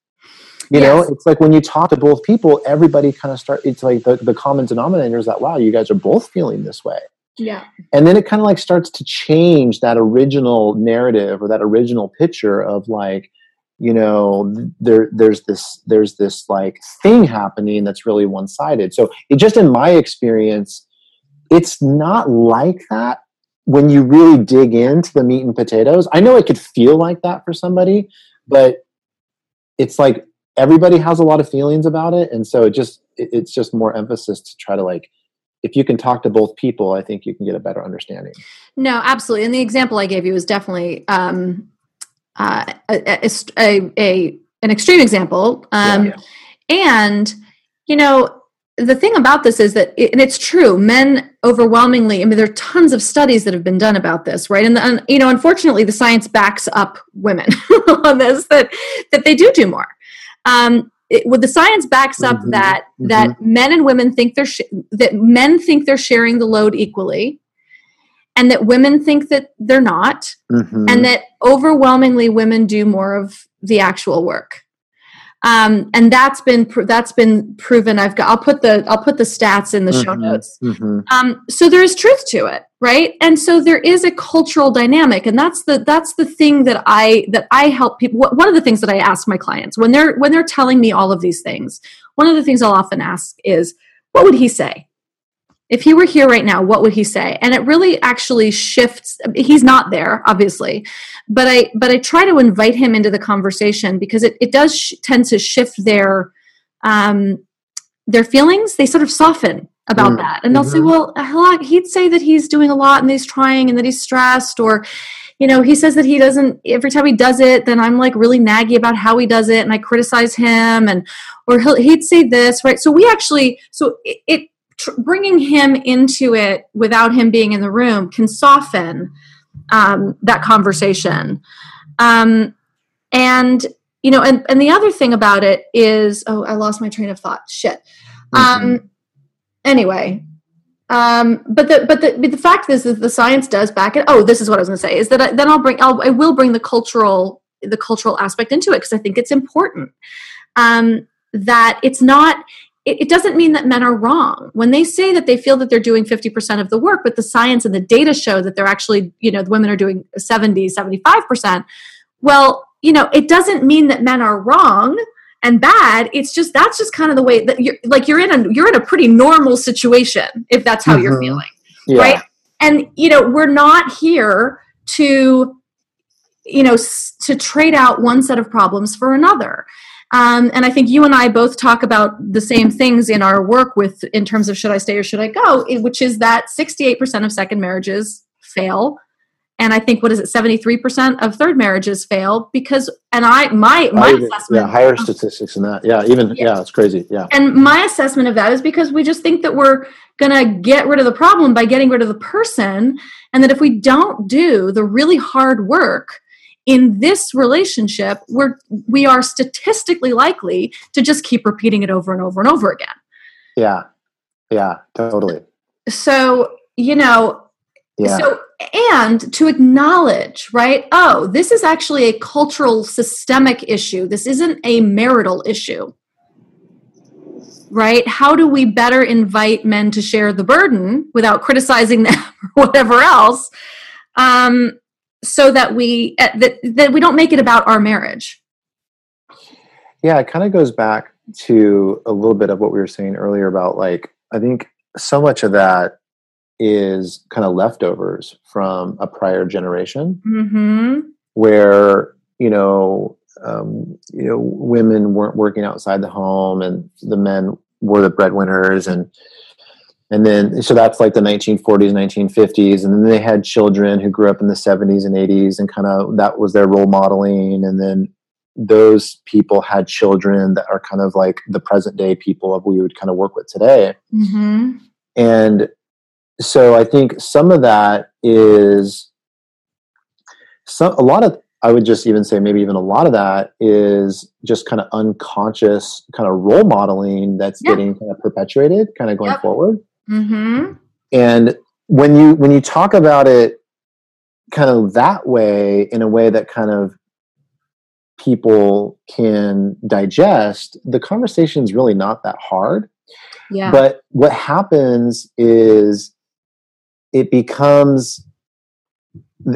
you know it's like when you talk to both people everybody kind of start it's like the, the common denominator is that wow you guys are both feeling this way Yeah. and then it kind of like starts to change that original narrative or that original picture of like you know there there's this there's this like thing happening that's really one-sided so it just in my experience it's not like that when you really dig into the meat and potatoes i know it could feel like that for somebody but it's like everybody has a lot of feelings about it and so it just it, it's just more emphasis to try to like if you can talk to both people i think you can get a better understanding No, absolutely. And the example I gave you is definitely um, uh, a, a, a an extreme example. Um, Yeah. And you know, the thing about this is that, and it's true, men overwhelmingly. I mean, there are tons of studies that have been done about this, right? And, and you know, unfortunately, the science backs up women on this that that they do do more. Um, it, well, the science backs up Mhm, that that men and women think they're sh- that men think they're sharing the load equally, and that women think that they're not, Mhm. and that overwhelmingly women do more of the actual work. Um, and that's been pr- that's been proven. I've got. I'll put the I'll put the stats in the show Mhm, notes. mhm. Um, so there is truth to it, right? And so there is a cultural dynamic, and that's the that's the thing that I that I help people. One of the things that I ask my clients when they're when they're telling me all of these things, one of the things I'll often ask is, "What would he say if he were here right now? What would he say?" And it really actually shifts. He's not there, obviously, but I but I try to invite him into the conversation because it it does sh- tend to shift their um, their feelings. They sort of soften about Mm, that, and they'll say, mhm. "Well, he'd say that he's doing a lot and he's trying and that he's stressed or." You know, he says that he doesn't. Every time he does it, then I'm like really naggy about how he does it, and I criticize him, and or he'll, he'd say this, right? So we actually, so it, it tr- bringing him into it without him being in the room can soften um, that conversation. Um, and you know, and and the other thing about it is, oh, I lost my train of thought. Shit. Um, anyway, um, but the but the but the fact is that the science does back it. Oh, this is what I was going to say is that I, then I'll bring I'll, I will bring the cultural the cultural aspect into it because I think it's important. Um, that it's not it, it doesn't mean that men are wrong when they say that they feel that they're doing 50% of the work but the science and the data show that they're actually you know the women are doing 70 75% well you know it doesn't mean that men are wrong and bad it's just that's just kind of the way that you're like you're in a you're in a pretty normal situation if that's how you're Mhm. feeling yeah. right and you know we're not here to you know s- to trade out one set of problems for another um, and i think you and i both talk about the same things in our work with in terms of should i stay or should i go which is that 68% of second marriages fail and i think what is it 73% of third marriages fail because and i my my assessment yeah, higher statistics than that. Yeah, even Yeah. yeah, it's crazy. Yeah. and my assessment of that is because we just think that we're going to get rid of the problem by getting rid of the person. And that if we don't do the really hard work in this relationship, we're, we are statistically likely to just keep repeating it over and over and over again. Yeah. Yeah, totally. So, you know, Yeah. so, and to acknowledge, right? Oh, this is actually a cultural systemic issue. This isn't a marital issue. Right? How do we better invite men to share the burden without criticizing them or whatever else? Um, so that we uh, that, that we don't make it about our marriage. yeah, it kind of goes back to a little bit of what we were saying earlier about like I think so much of that is kind of leftovers from a prior generation Mm-hmm. where you know um, you know women weren't working outside the home and the men were the breadwinners and and then so that's like the 1940s 1950s and then they had children who grew up in the 70s and 80s and kind of that was their role modeling and then those people had children that are kind of like the present day people of we would kind of work with today Mm-hmm. and so i think some of that is some a lot of i would just even say maybe even a lot of that is just kind of unconscious kind of role modeling that's Yeah. getting kind of perpetuated kind of going Yep. forward Mm-hmm. and when you when you talk about it kind of that way in a way that kind of people can digest the conversation is really not that hard Yeah. but what happens is it becomes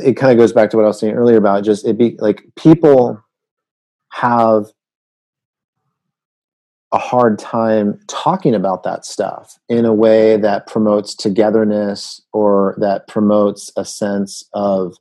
it kind of goes back to what i was saying earlier about just it be like people have a hard time talking about that stuff in a way that promotes togetherness or that promotes a sense of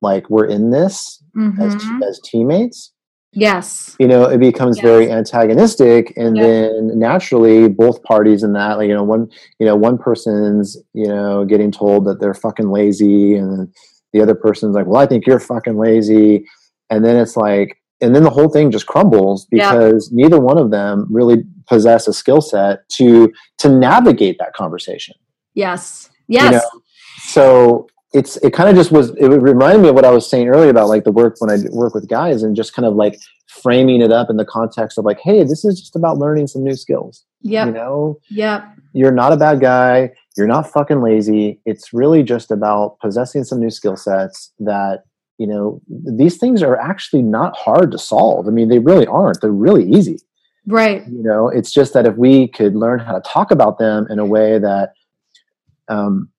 like we're in this as, Mhm. as teammates yes. you know it becomes Yes. very antagonistic and then naturally both parties in that like you know one you know one person's you know getting told that they're fucking lazy and the other person's like well i think you're fucking lazy and then it's like and then the whole thing just crumbles Yeah. because neither one of them really possess a skill set to to navigate that conversation Yes. Yes. know, so it's it kind of just was it reminded me of what I was saying earlier about like the work when I work with guys and just kind of like framing it up in the context of like, hey, this is just about learning some new skills. yeah You know, Yep. you're not a bad guy. You're not fucking lazy. It's really just about possessing some new skill sets that you know these things are actually not hard to solve. I mean, they really aren't. They're really easy Right. you know it's just that if we could learn how to talk about them in a way that um,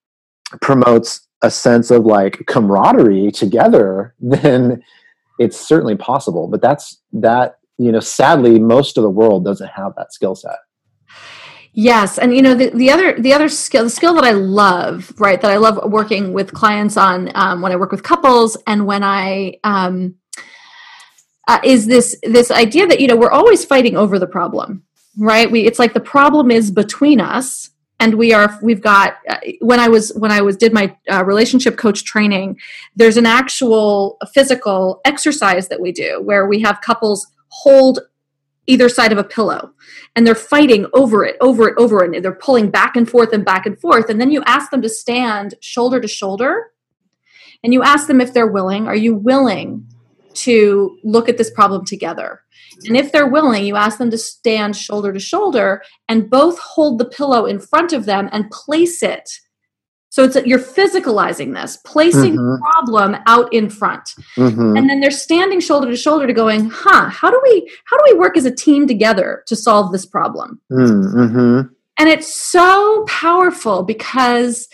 promotes a sense of like camaraderie together then it's certainly possible but that's that you know sadly most of the world doesn't have that skill set Yes, and you know the, the other the other skill the skill that I love right that I love working with clients on um, when I work with couples and when I um, uh, is this this idea that you know we're always fighting over the problem right? We it's like the problem is between us and we are we've got uh, when I was when I was did my uh, relationship coach training there's an actual physical exercise that we do where we have couples hold either side of a pillow and they're fighting over it, over it, over it. And they're pulling back and forth and back and forth. And then you ask them to stand shoulder to shoulder and you ask them if they're willing. Are you willing to look at this problem together? And if they're willing, you ask them to stand shoulder to shoulder and both hold the pillow in front of them and place it. So it's you're physicalizing this, placing the Mhm. problem out in front mm-hmm. and then they're standing shoulder to shoulder to going huh how do we how do we work as a team together to solve this problem Mm-hmm. and it's so powerful because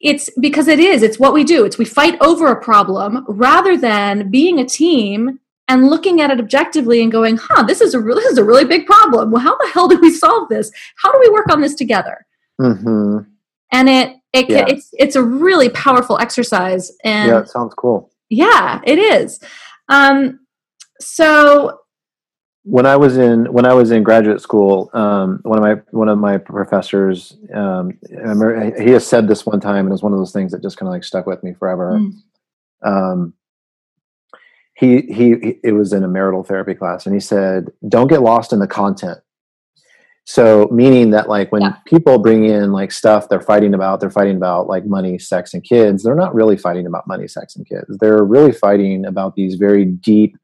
it's because it is it's what we do it's we fight over a problem rather than being a team and looking at it objectively and going huh this is a re- this is a really big problem well how the hell do we solve this how do we work on this together Mm-hmm. and it it can, Yeah. it's it's a really powerful exercise and yeah it sounds cool yeah it is um so when I was in when I was in graduate school, um, one of my one of my professors, um, he has said this one time, and it was one of those things that just kind of like stuck with me forever. Mm. Um, he, he he it was in a marital therapy class, and he said, "Don't get lost in the content." So, meaning that like when Yeah. people bring in like stuff they're fighting about, they're fighting about like money, sex, and kids. They're not really fighting about money, sex, and kids. They're really fighting about these very deep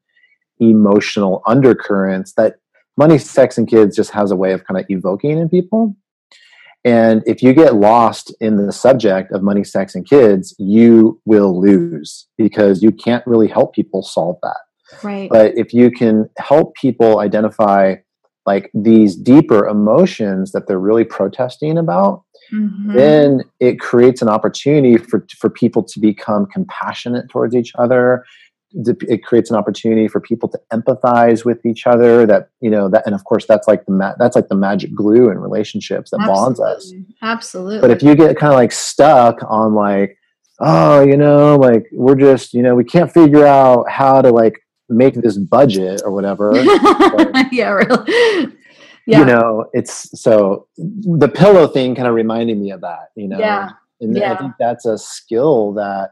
emotional undercurrents that money, sex, and kids just has a way of kind of evoking in people. And if you get lost in the subject of money, sex, and kids, you will lose because you can't really help people solve that. right But if you can help people identify like these deeper emotions that they're really protesting about, Mhm. then it creates an opportunity for for people to become compassionate towards each other it creates an opportunity for people to empathize with each other that you know that and of course that's like the ma- that's like the magic glue in relationships that bonds us Absolutely. Absolutely. but if you get kind of like stuck on like oh you know like we're just you know we can't figure out how to like make this budget or whatever yeah, really. Yeah. You know, it's so the pillow thing kind of reminded me of that, you know. Yeah. And I think that's a skill that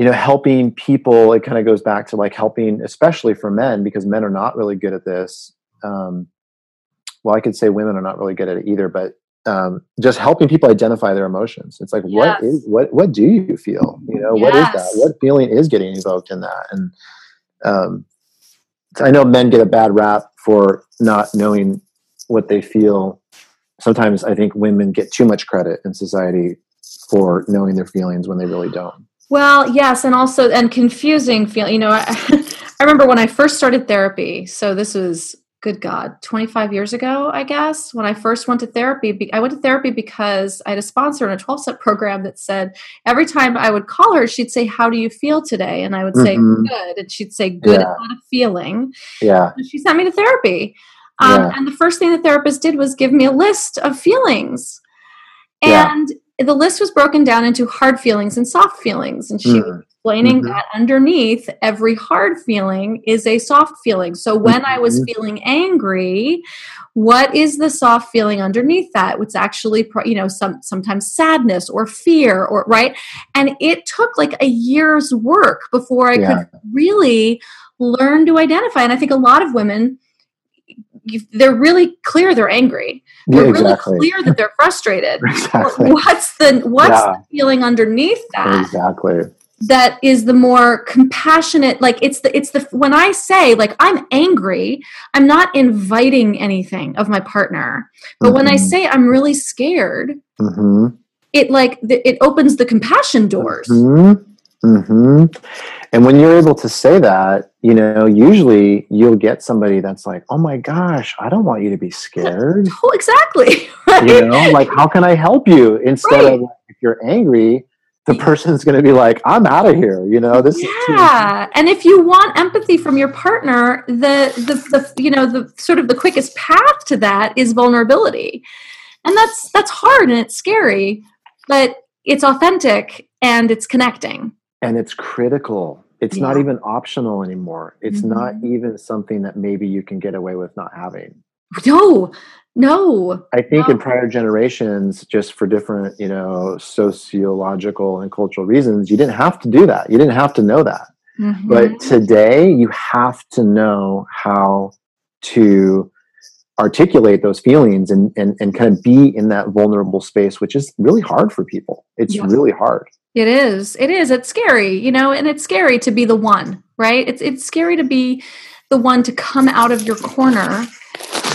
you know, helping people, it kind of goes back to like helping, especially for men, because men are not really good at this. Um, well, I could say women are not really good at it either, but um, just helping people identify their emotions. It's like, what Yes. is what what do you feel? You know, what is that? What feeling is getting invoked in that? And um, I know men get a bad rap for not knowing what they feel. Sometimes I think women get too much credit in society for knowing their feelings when they really don't. Well, yes, and also and confusing feeling. You know, I, I remember when I first started therapy. So this was good God, twenty five years ago, I guess. When I first went to therapy, I went to therapy because I had a sponsor in a twelve step program that said every time I would call her, she'd say, "How do you feel today?" And I would say, Mhm. "Good," and she'd say, "Good Yeah. not a feeling." Yeah. And she sent me to therapy. Um, Yeah. And the first thing the therapist did was give me a list of feelings. Yeah. And the list was broken down into hard feelings and soft feelings. And she Mm. Explaining Mhm. that underneath every hard feeling is a soft feeling. So when I was Mhm. feeling angry, what is the soft feeling underneath that? It's actually, you know, some sometimes sadness or fear or right. And it took like a year's work before I Yeah. could really learn to identify. And I think a lot of women, they're really clear they're angry. Yeah, They're exactly. really clear that they're frustrated. exactly. What's the what's Yeah. the feeling underneath that? Exactly. That is the more compassionate like it's the it's the when i say like i'm angry i'm not inviting anything of my partner but when i Mhm. say i'm really scared hmm it like the, it opens the compassion doors hmm hmm And when you're able to say that, you know, usually you'll get somebody that's like, "Oh my gosh, I don't want you to be scared." oh exactly right you know, like how can I help you? Instead Right. of if you're angry, the person's going to be like, "I'm out of here." You know, this is too yeah and if you want empathy from your partner the, the the you know the sort of the quickest path to that is vulnerability and that's that's hard and it's scary but it's authentic and it's connecting and it's critical. It's not even optional anymore. It's not Mhm. even something that maybe you can get away with not having. no no I think in prior generations, just for different, you know, sociological and cultural reasons, you didn't have to do that. You didn't have to know that. Mhm. But today, you have to know how to articulate those feelings and, and, and kind of be in that vulnerable space, which is really hard for people. It's really hard. It is. It is. It's scary, you know, and it's scary to be the one, right? It's it's scary to be the one to come out of your corner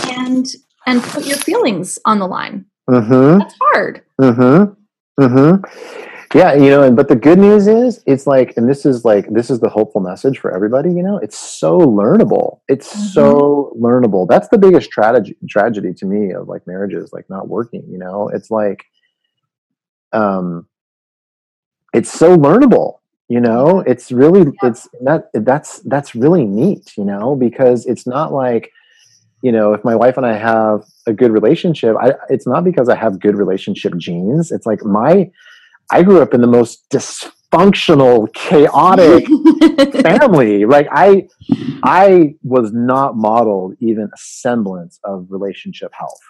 and and put your feelings on the line. Mm-hmm. That's hard. Mm-hmm. Mm-hmm. Yeah, you know, and but the good news is it's like, and this is like this is the hopeful message for everybody, you know, it's so learnable. It's so learnable. That's the biggest tragedy tragedy to me of like marriages like not working, you know. It's like um it's so learnable, you know. It's really it's that that's that's really neat, you know, because it's not like you know, if my wife and I have a good relationship, I, it's not because I have good relationship genes. It's like my, I grew up in the most dysfunctional, chaotic family. Like I, I was not modeled even a semblance of relationship health.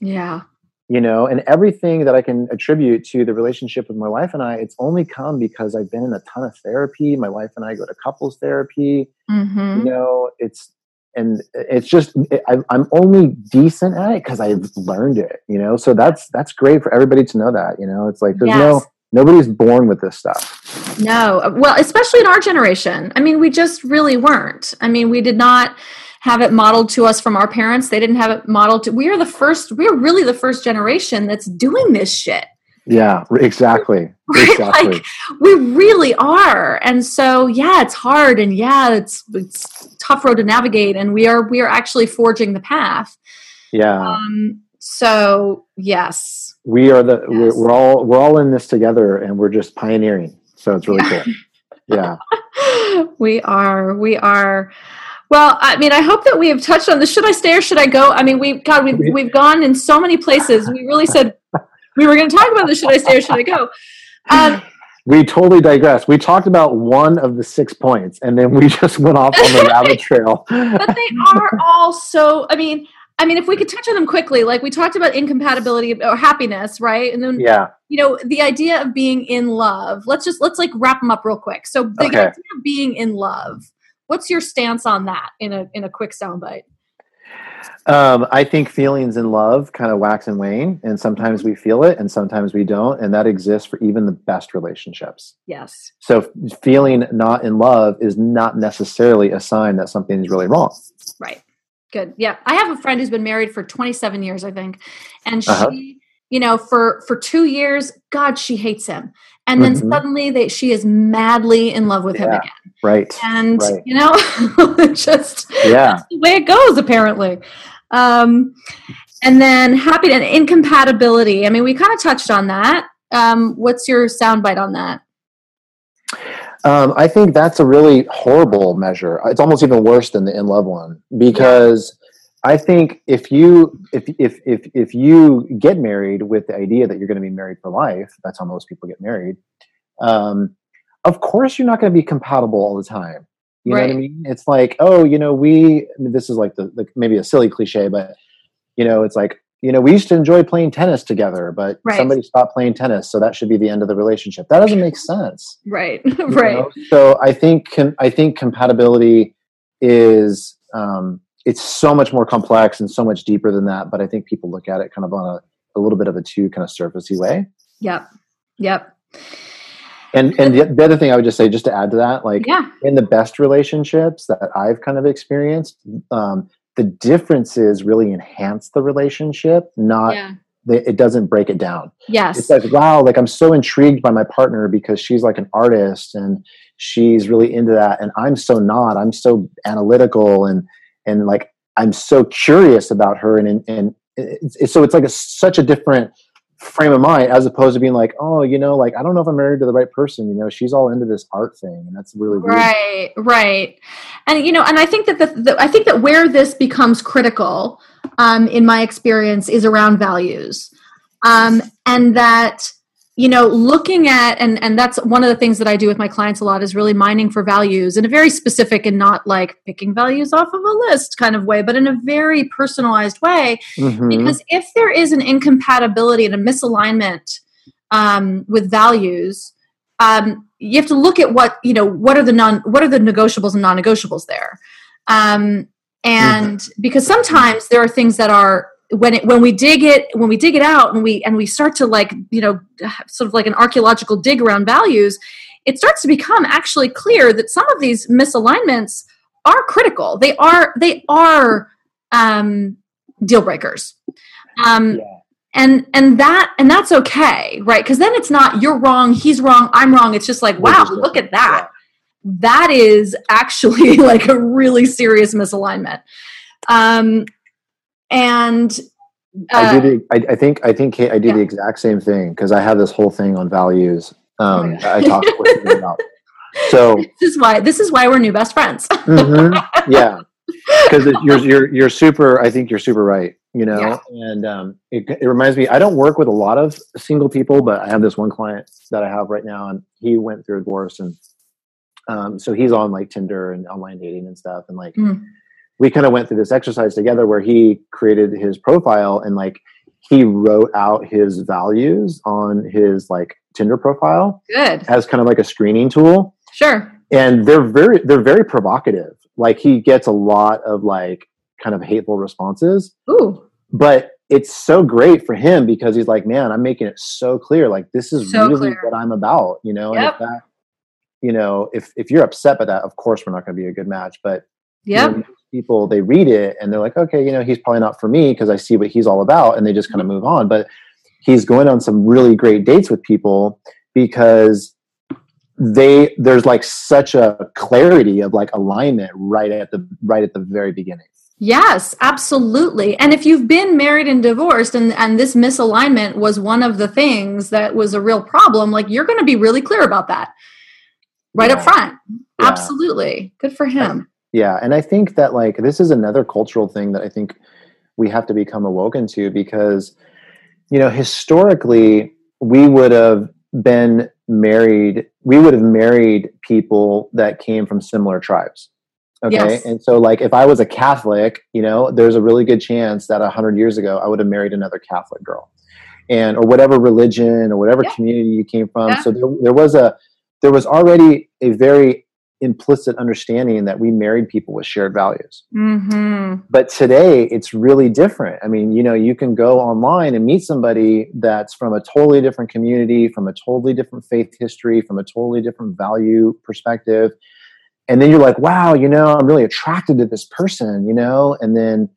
yeah. You know, and everything that I can attribute to the relationship with my wife and I, it's only come because I've been in a ton of therapy. My wife and I go to couples therapy hmm you know it's and it's just I, i'm only decent at it because i've learned it you know so that's that's great for everybody to know that you know it's like there's no nobody's born with this stuff No. Well, especially in our generation. I mean, we just really weren't. I mean, we did not have it modeled to us from our parents. They didn't have it modeled to we are the first we're really the first generation that's doing this shit. Yeah exactly exactly Like we really are. And so yeah, it's hard and yeah, it's it's a tough road to navigate and we are we are actually forging the path. yeah. Um so yes. we are the we're, we're all we're all in this together and we're just pioneering. So it's really cool. Yeah. We are we are. Well i mean i hope that we have touched on this. Should i stay or should i go? I mean we god we've, we've gone in so many places. We really said we were going to talk about this should i stay or should i go um, we totally digress we talked about one of the six points and then we just went off on the rabbit trail but they are all so i mean I mean, if we could touch on them quickly, like we talked about incompatibility or happiness, right? And then, yeah, you know, the idea of being in love. Let's just let's like wrap them up real quick. So, the Okay. idea of being in love. What's your stance on that in a in a quick soundbite? Um, I think feelings in love kind of wax and wane, and sometimes we feel it, and sometimes we don't, and that exists for even the best relationships. Yes. So, feeling not in love is not necessarily a sign that something is really wrong. Right. Good. Yeah. I have a friend who's been married for 27 years, I think. And she, Uh-huh. you know, for for 2 years, god, she hates him. And then Mhm. suddenly they she is madly in love with him again. Right? And Right. you know, just Yeah. the way it goes apparently. Um and then happy and incompatibility. I mean, we kind of touched on that. Um what's your soundbite on that? Um, I think that's a really horrible measure. It's almost even worse than the in love one because I think if you if if if if you get married with the idea that you're going to be married for life, that's how most people get married. Um, of course, you're not going to be compatible all the time. You know what I mean? It's like, oh, you know, we. I mean, this is like the, the maybe a silly cliche, but you know, it's like you know, we used to enjoy playing tennis together, but Right. somebody stopped playing tennis, so that should be the end of the relationship. That doesn't make sense Right. right. know? So I think com- I think compatibility is um, it's so much more complex and so much deeper than that. But I think people look at it kind of on a, a little bit of a too kind of surfacey way. Yep. Yep. And and the, the other thing I would just say, just to add to that, like Yeah. in the best relationships that I've kind of experienced, um, the differences really enhance the relationship. Not yeah. the, it doesn't break it down. Yes. it's like wow like i'm so intrigued by my partner because she's like an artist and she's really into that and i'm so not i'm so analytical and and like i'm so curious about her and and, and it's, so it's like a, such a different frame of mind as opposed to being like oh you know like i don't know if i'm married to the right person you know she's all into this art thing and that's really weird. right right and you know and i think that the, the i think that where this becomes critical um, in my experience is around values um, and that you know looking at and and that's one of the things that i do with my clients a lot is really mining for values in a very specific and not like picking values off of a list kind of way but in a very personalized way. Mhm. because if there is an incompatibility and a misalignment um, with values um, you have to look at what you know what are the non what are the negotiables and non-negotiables there? Um, and because sometimes there are things that are when it when we dig it when we dig it out and we and we start to like you know sort of like an archaeological dig around values it starts to become actually clear that some of these misalignments are critical. They are they are um, deal breakers. Um, Yeah. and and that and that's okay right? Because then it's not you're wrong he's wrong i'm wrong. It's just like wow look at that. That is actually like a really serious misalignment. Um and I uh, do the. I, I think. I think. Kate, I do yeah. the exact same thing because I have this whole thing on values. Um, yeah. I talk with about. So this is why this is why we're new best friends Mhm. yeah because you're you're you're super i think you're super right you know Yeah. and um it, it reminds me i don't work with a lot of single people but i have this one client that i have right now and he went through a divorce and um so he's on like tinder and online dating and stuff and like Mm. We kind of went through this exercise together where he created his profile and like he wrote out his values on his like tinder profile good. as kind of like a screening tool. Sure. And they're very they're very provocative. Like he gets a lot of like kind of hateful responses. Ooh. But it's so great for him because he's like man i'm making it so clear. Like this is So really clear. what i'm about you know? Yep. and if that you know if if you're upset by that of course we're not going to be a good match. But you know, people they read it and they're like okay you know he's probably not for me because i see what he's all about and they just kind of move on but he's going on some really great dates with people because they there's like such a clarity of like alignment right at the right at the very beginning Yes, absolutely. And if you've been married and divorced and and this misalignment was one of the things that was a real problem, like you're going to be really clear about that right up front. Yeah. Absolutely. Good for him. Yeah and i think that like this is another cultural thing that i think we have to become awoken to because you know historically we would have been married we would have married people that came from similar tribes Okay. Yes. And so like if I was a Catholic, you know, there's a really good chance that a hundred years ago I would have married another Catholic girl. And or whatever religion or whatever Yeah. community you came from. Yeah. So there, there was a there was already a very implicit understanding that we married people with shared values. Mm-hmm. But today it's really different. I mean, you know, you can go online and meet somebody that's from a totally different community, from a totally different faith history, from a totally different value perspective. And then you're like, wow, you know, I'm really attracted to this person, you know, and then,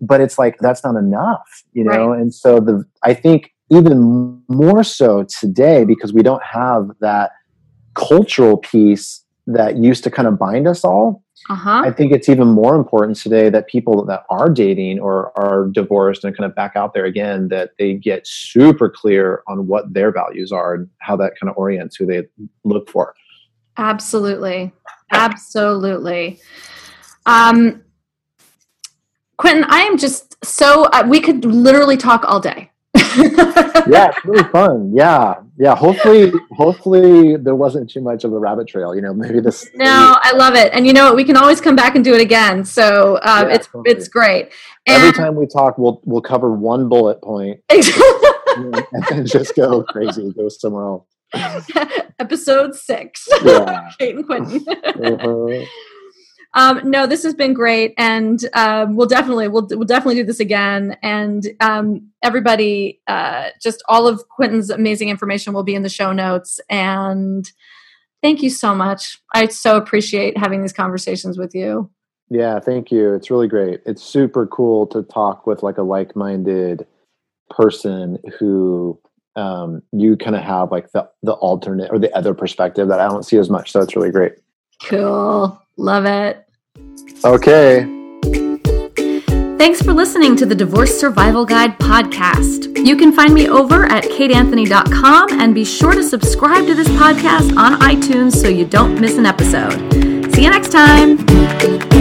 but it's like, that's not enough, you know? And so the, I think even more so today, because we don't have that cultural piece that used to kind of bind us all. Uh-huh. I think it's even more important today that people that are dating or are divorced and kind of back out there again, that they get super clear on what their values are and how that kind of orients who they look for. Absolutely. Absolutely. Um, Quentin, I am just so, uh, we could literally talk all day. yeah, it's really fun. Yeah, yeah. Hopefully, hopefully there wasn't too much of a rabbit trail. You know, maybe this. No, I love it. And you know what? We can always come back and do it again. So um, Yeah, it's totally. it's great. Every time we talk, we'll we'll cover one bullet point and then just go crazy, go somewhere else. episode six, Yeah. Kate and Quentin. Uh-huh. Um, no, this has been great, and um, we'll definitely we'll we'll definitely do this again. And um, everybody, uh, just all of Quentin's amazing information will be in the show notes. And thank you so much. I so appreciate having these conversations with you. Yeah, thank you. It's really great. It's super cool to talk with like a like-minded person who um, you kind of have like the the alternate or the other perspective that I don't see as much. So it's really great. Cool, love it. Okay. Thanks for listening to the Divorce Survival Guide podcast. You can find me over at kateanthony.com and be sure to subscribe to this podcast on iTunes so you don't miss an episode. See you next time.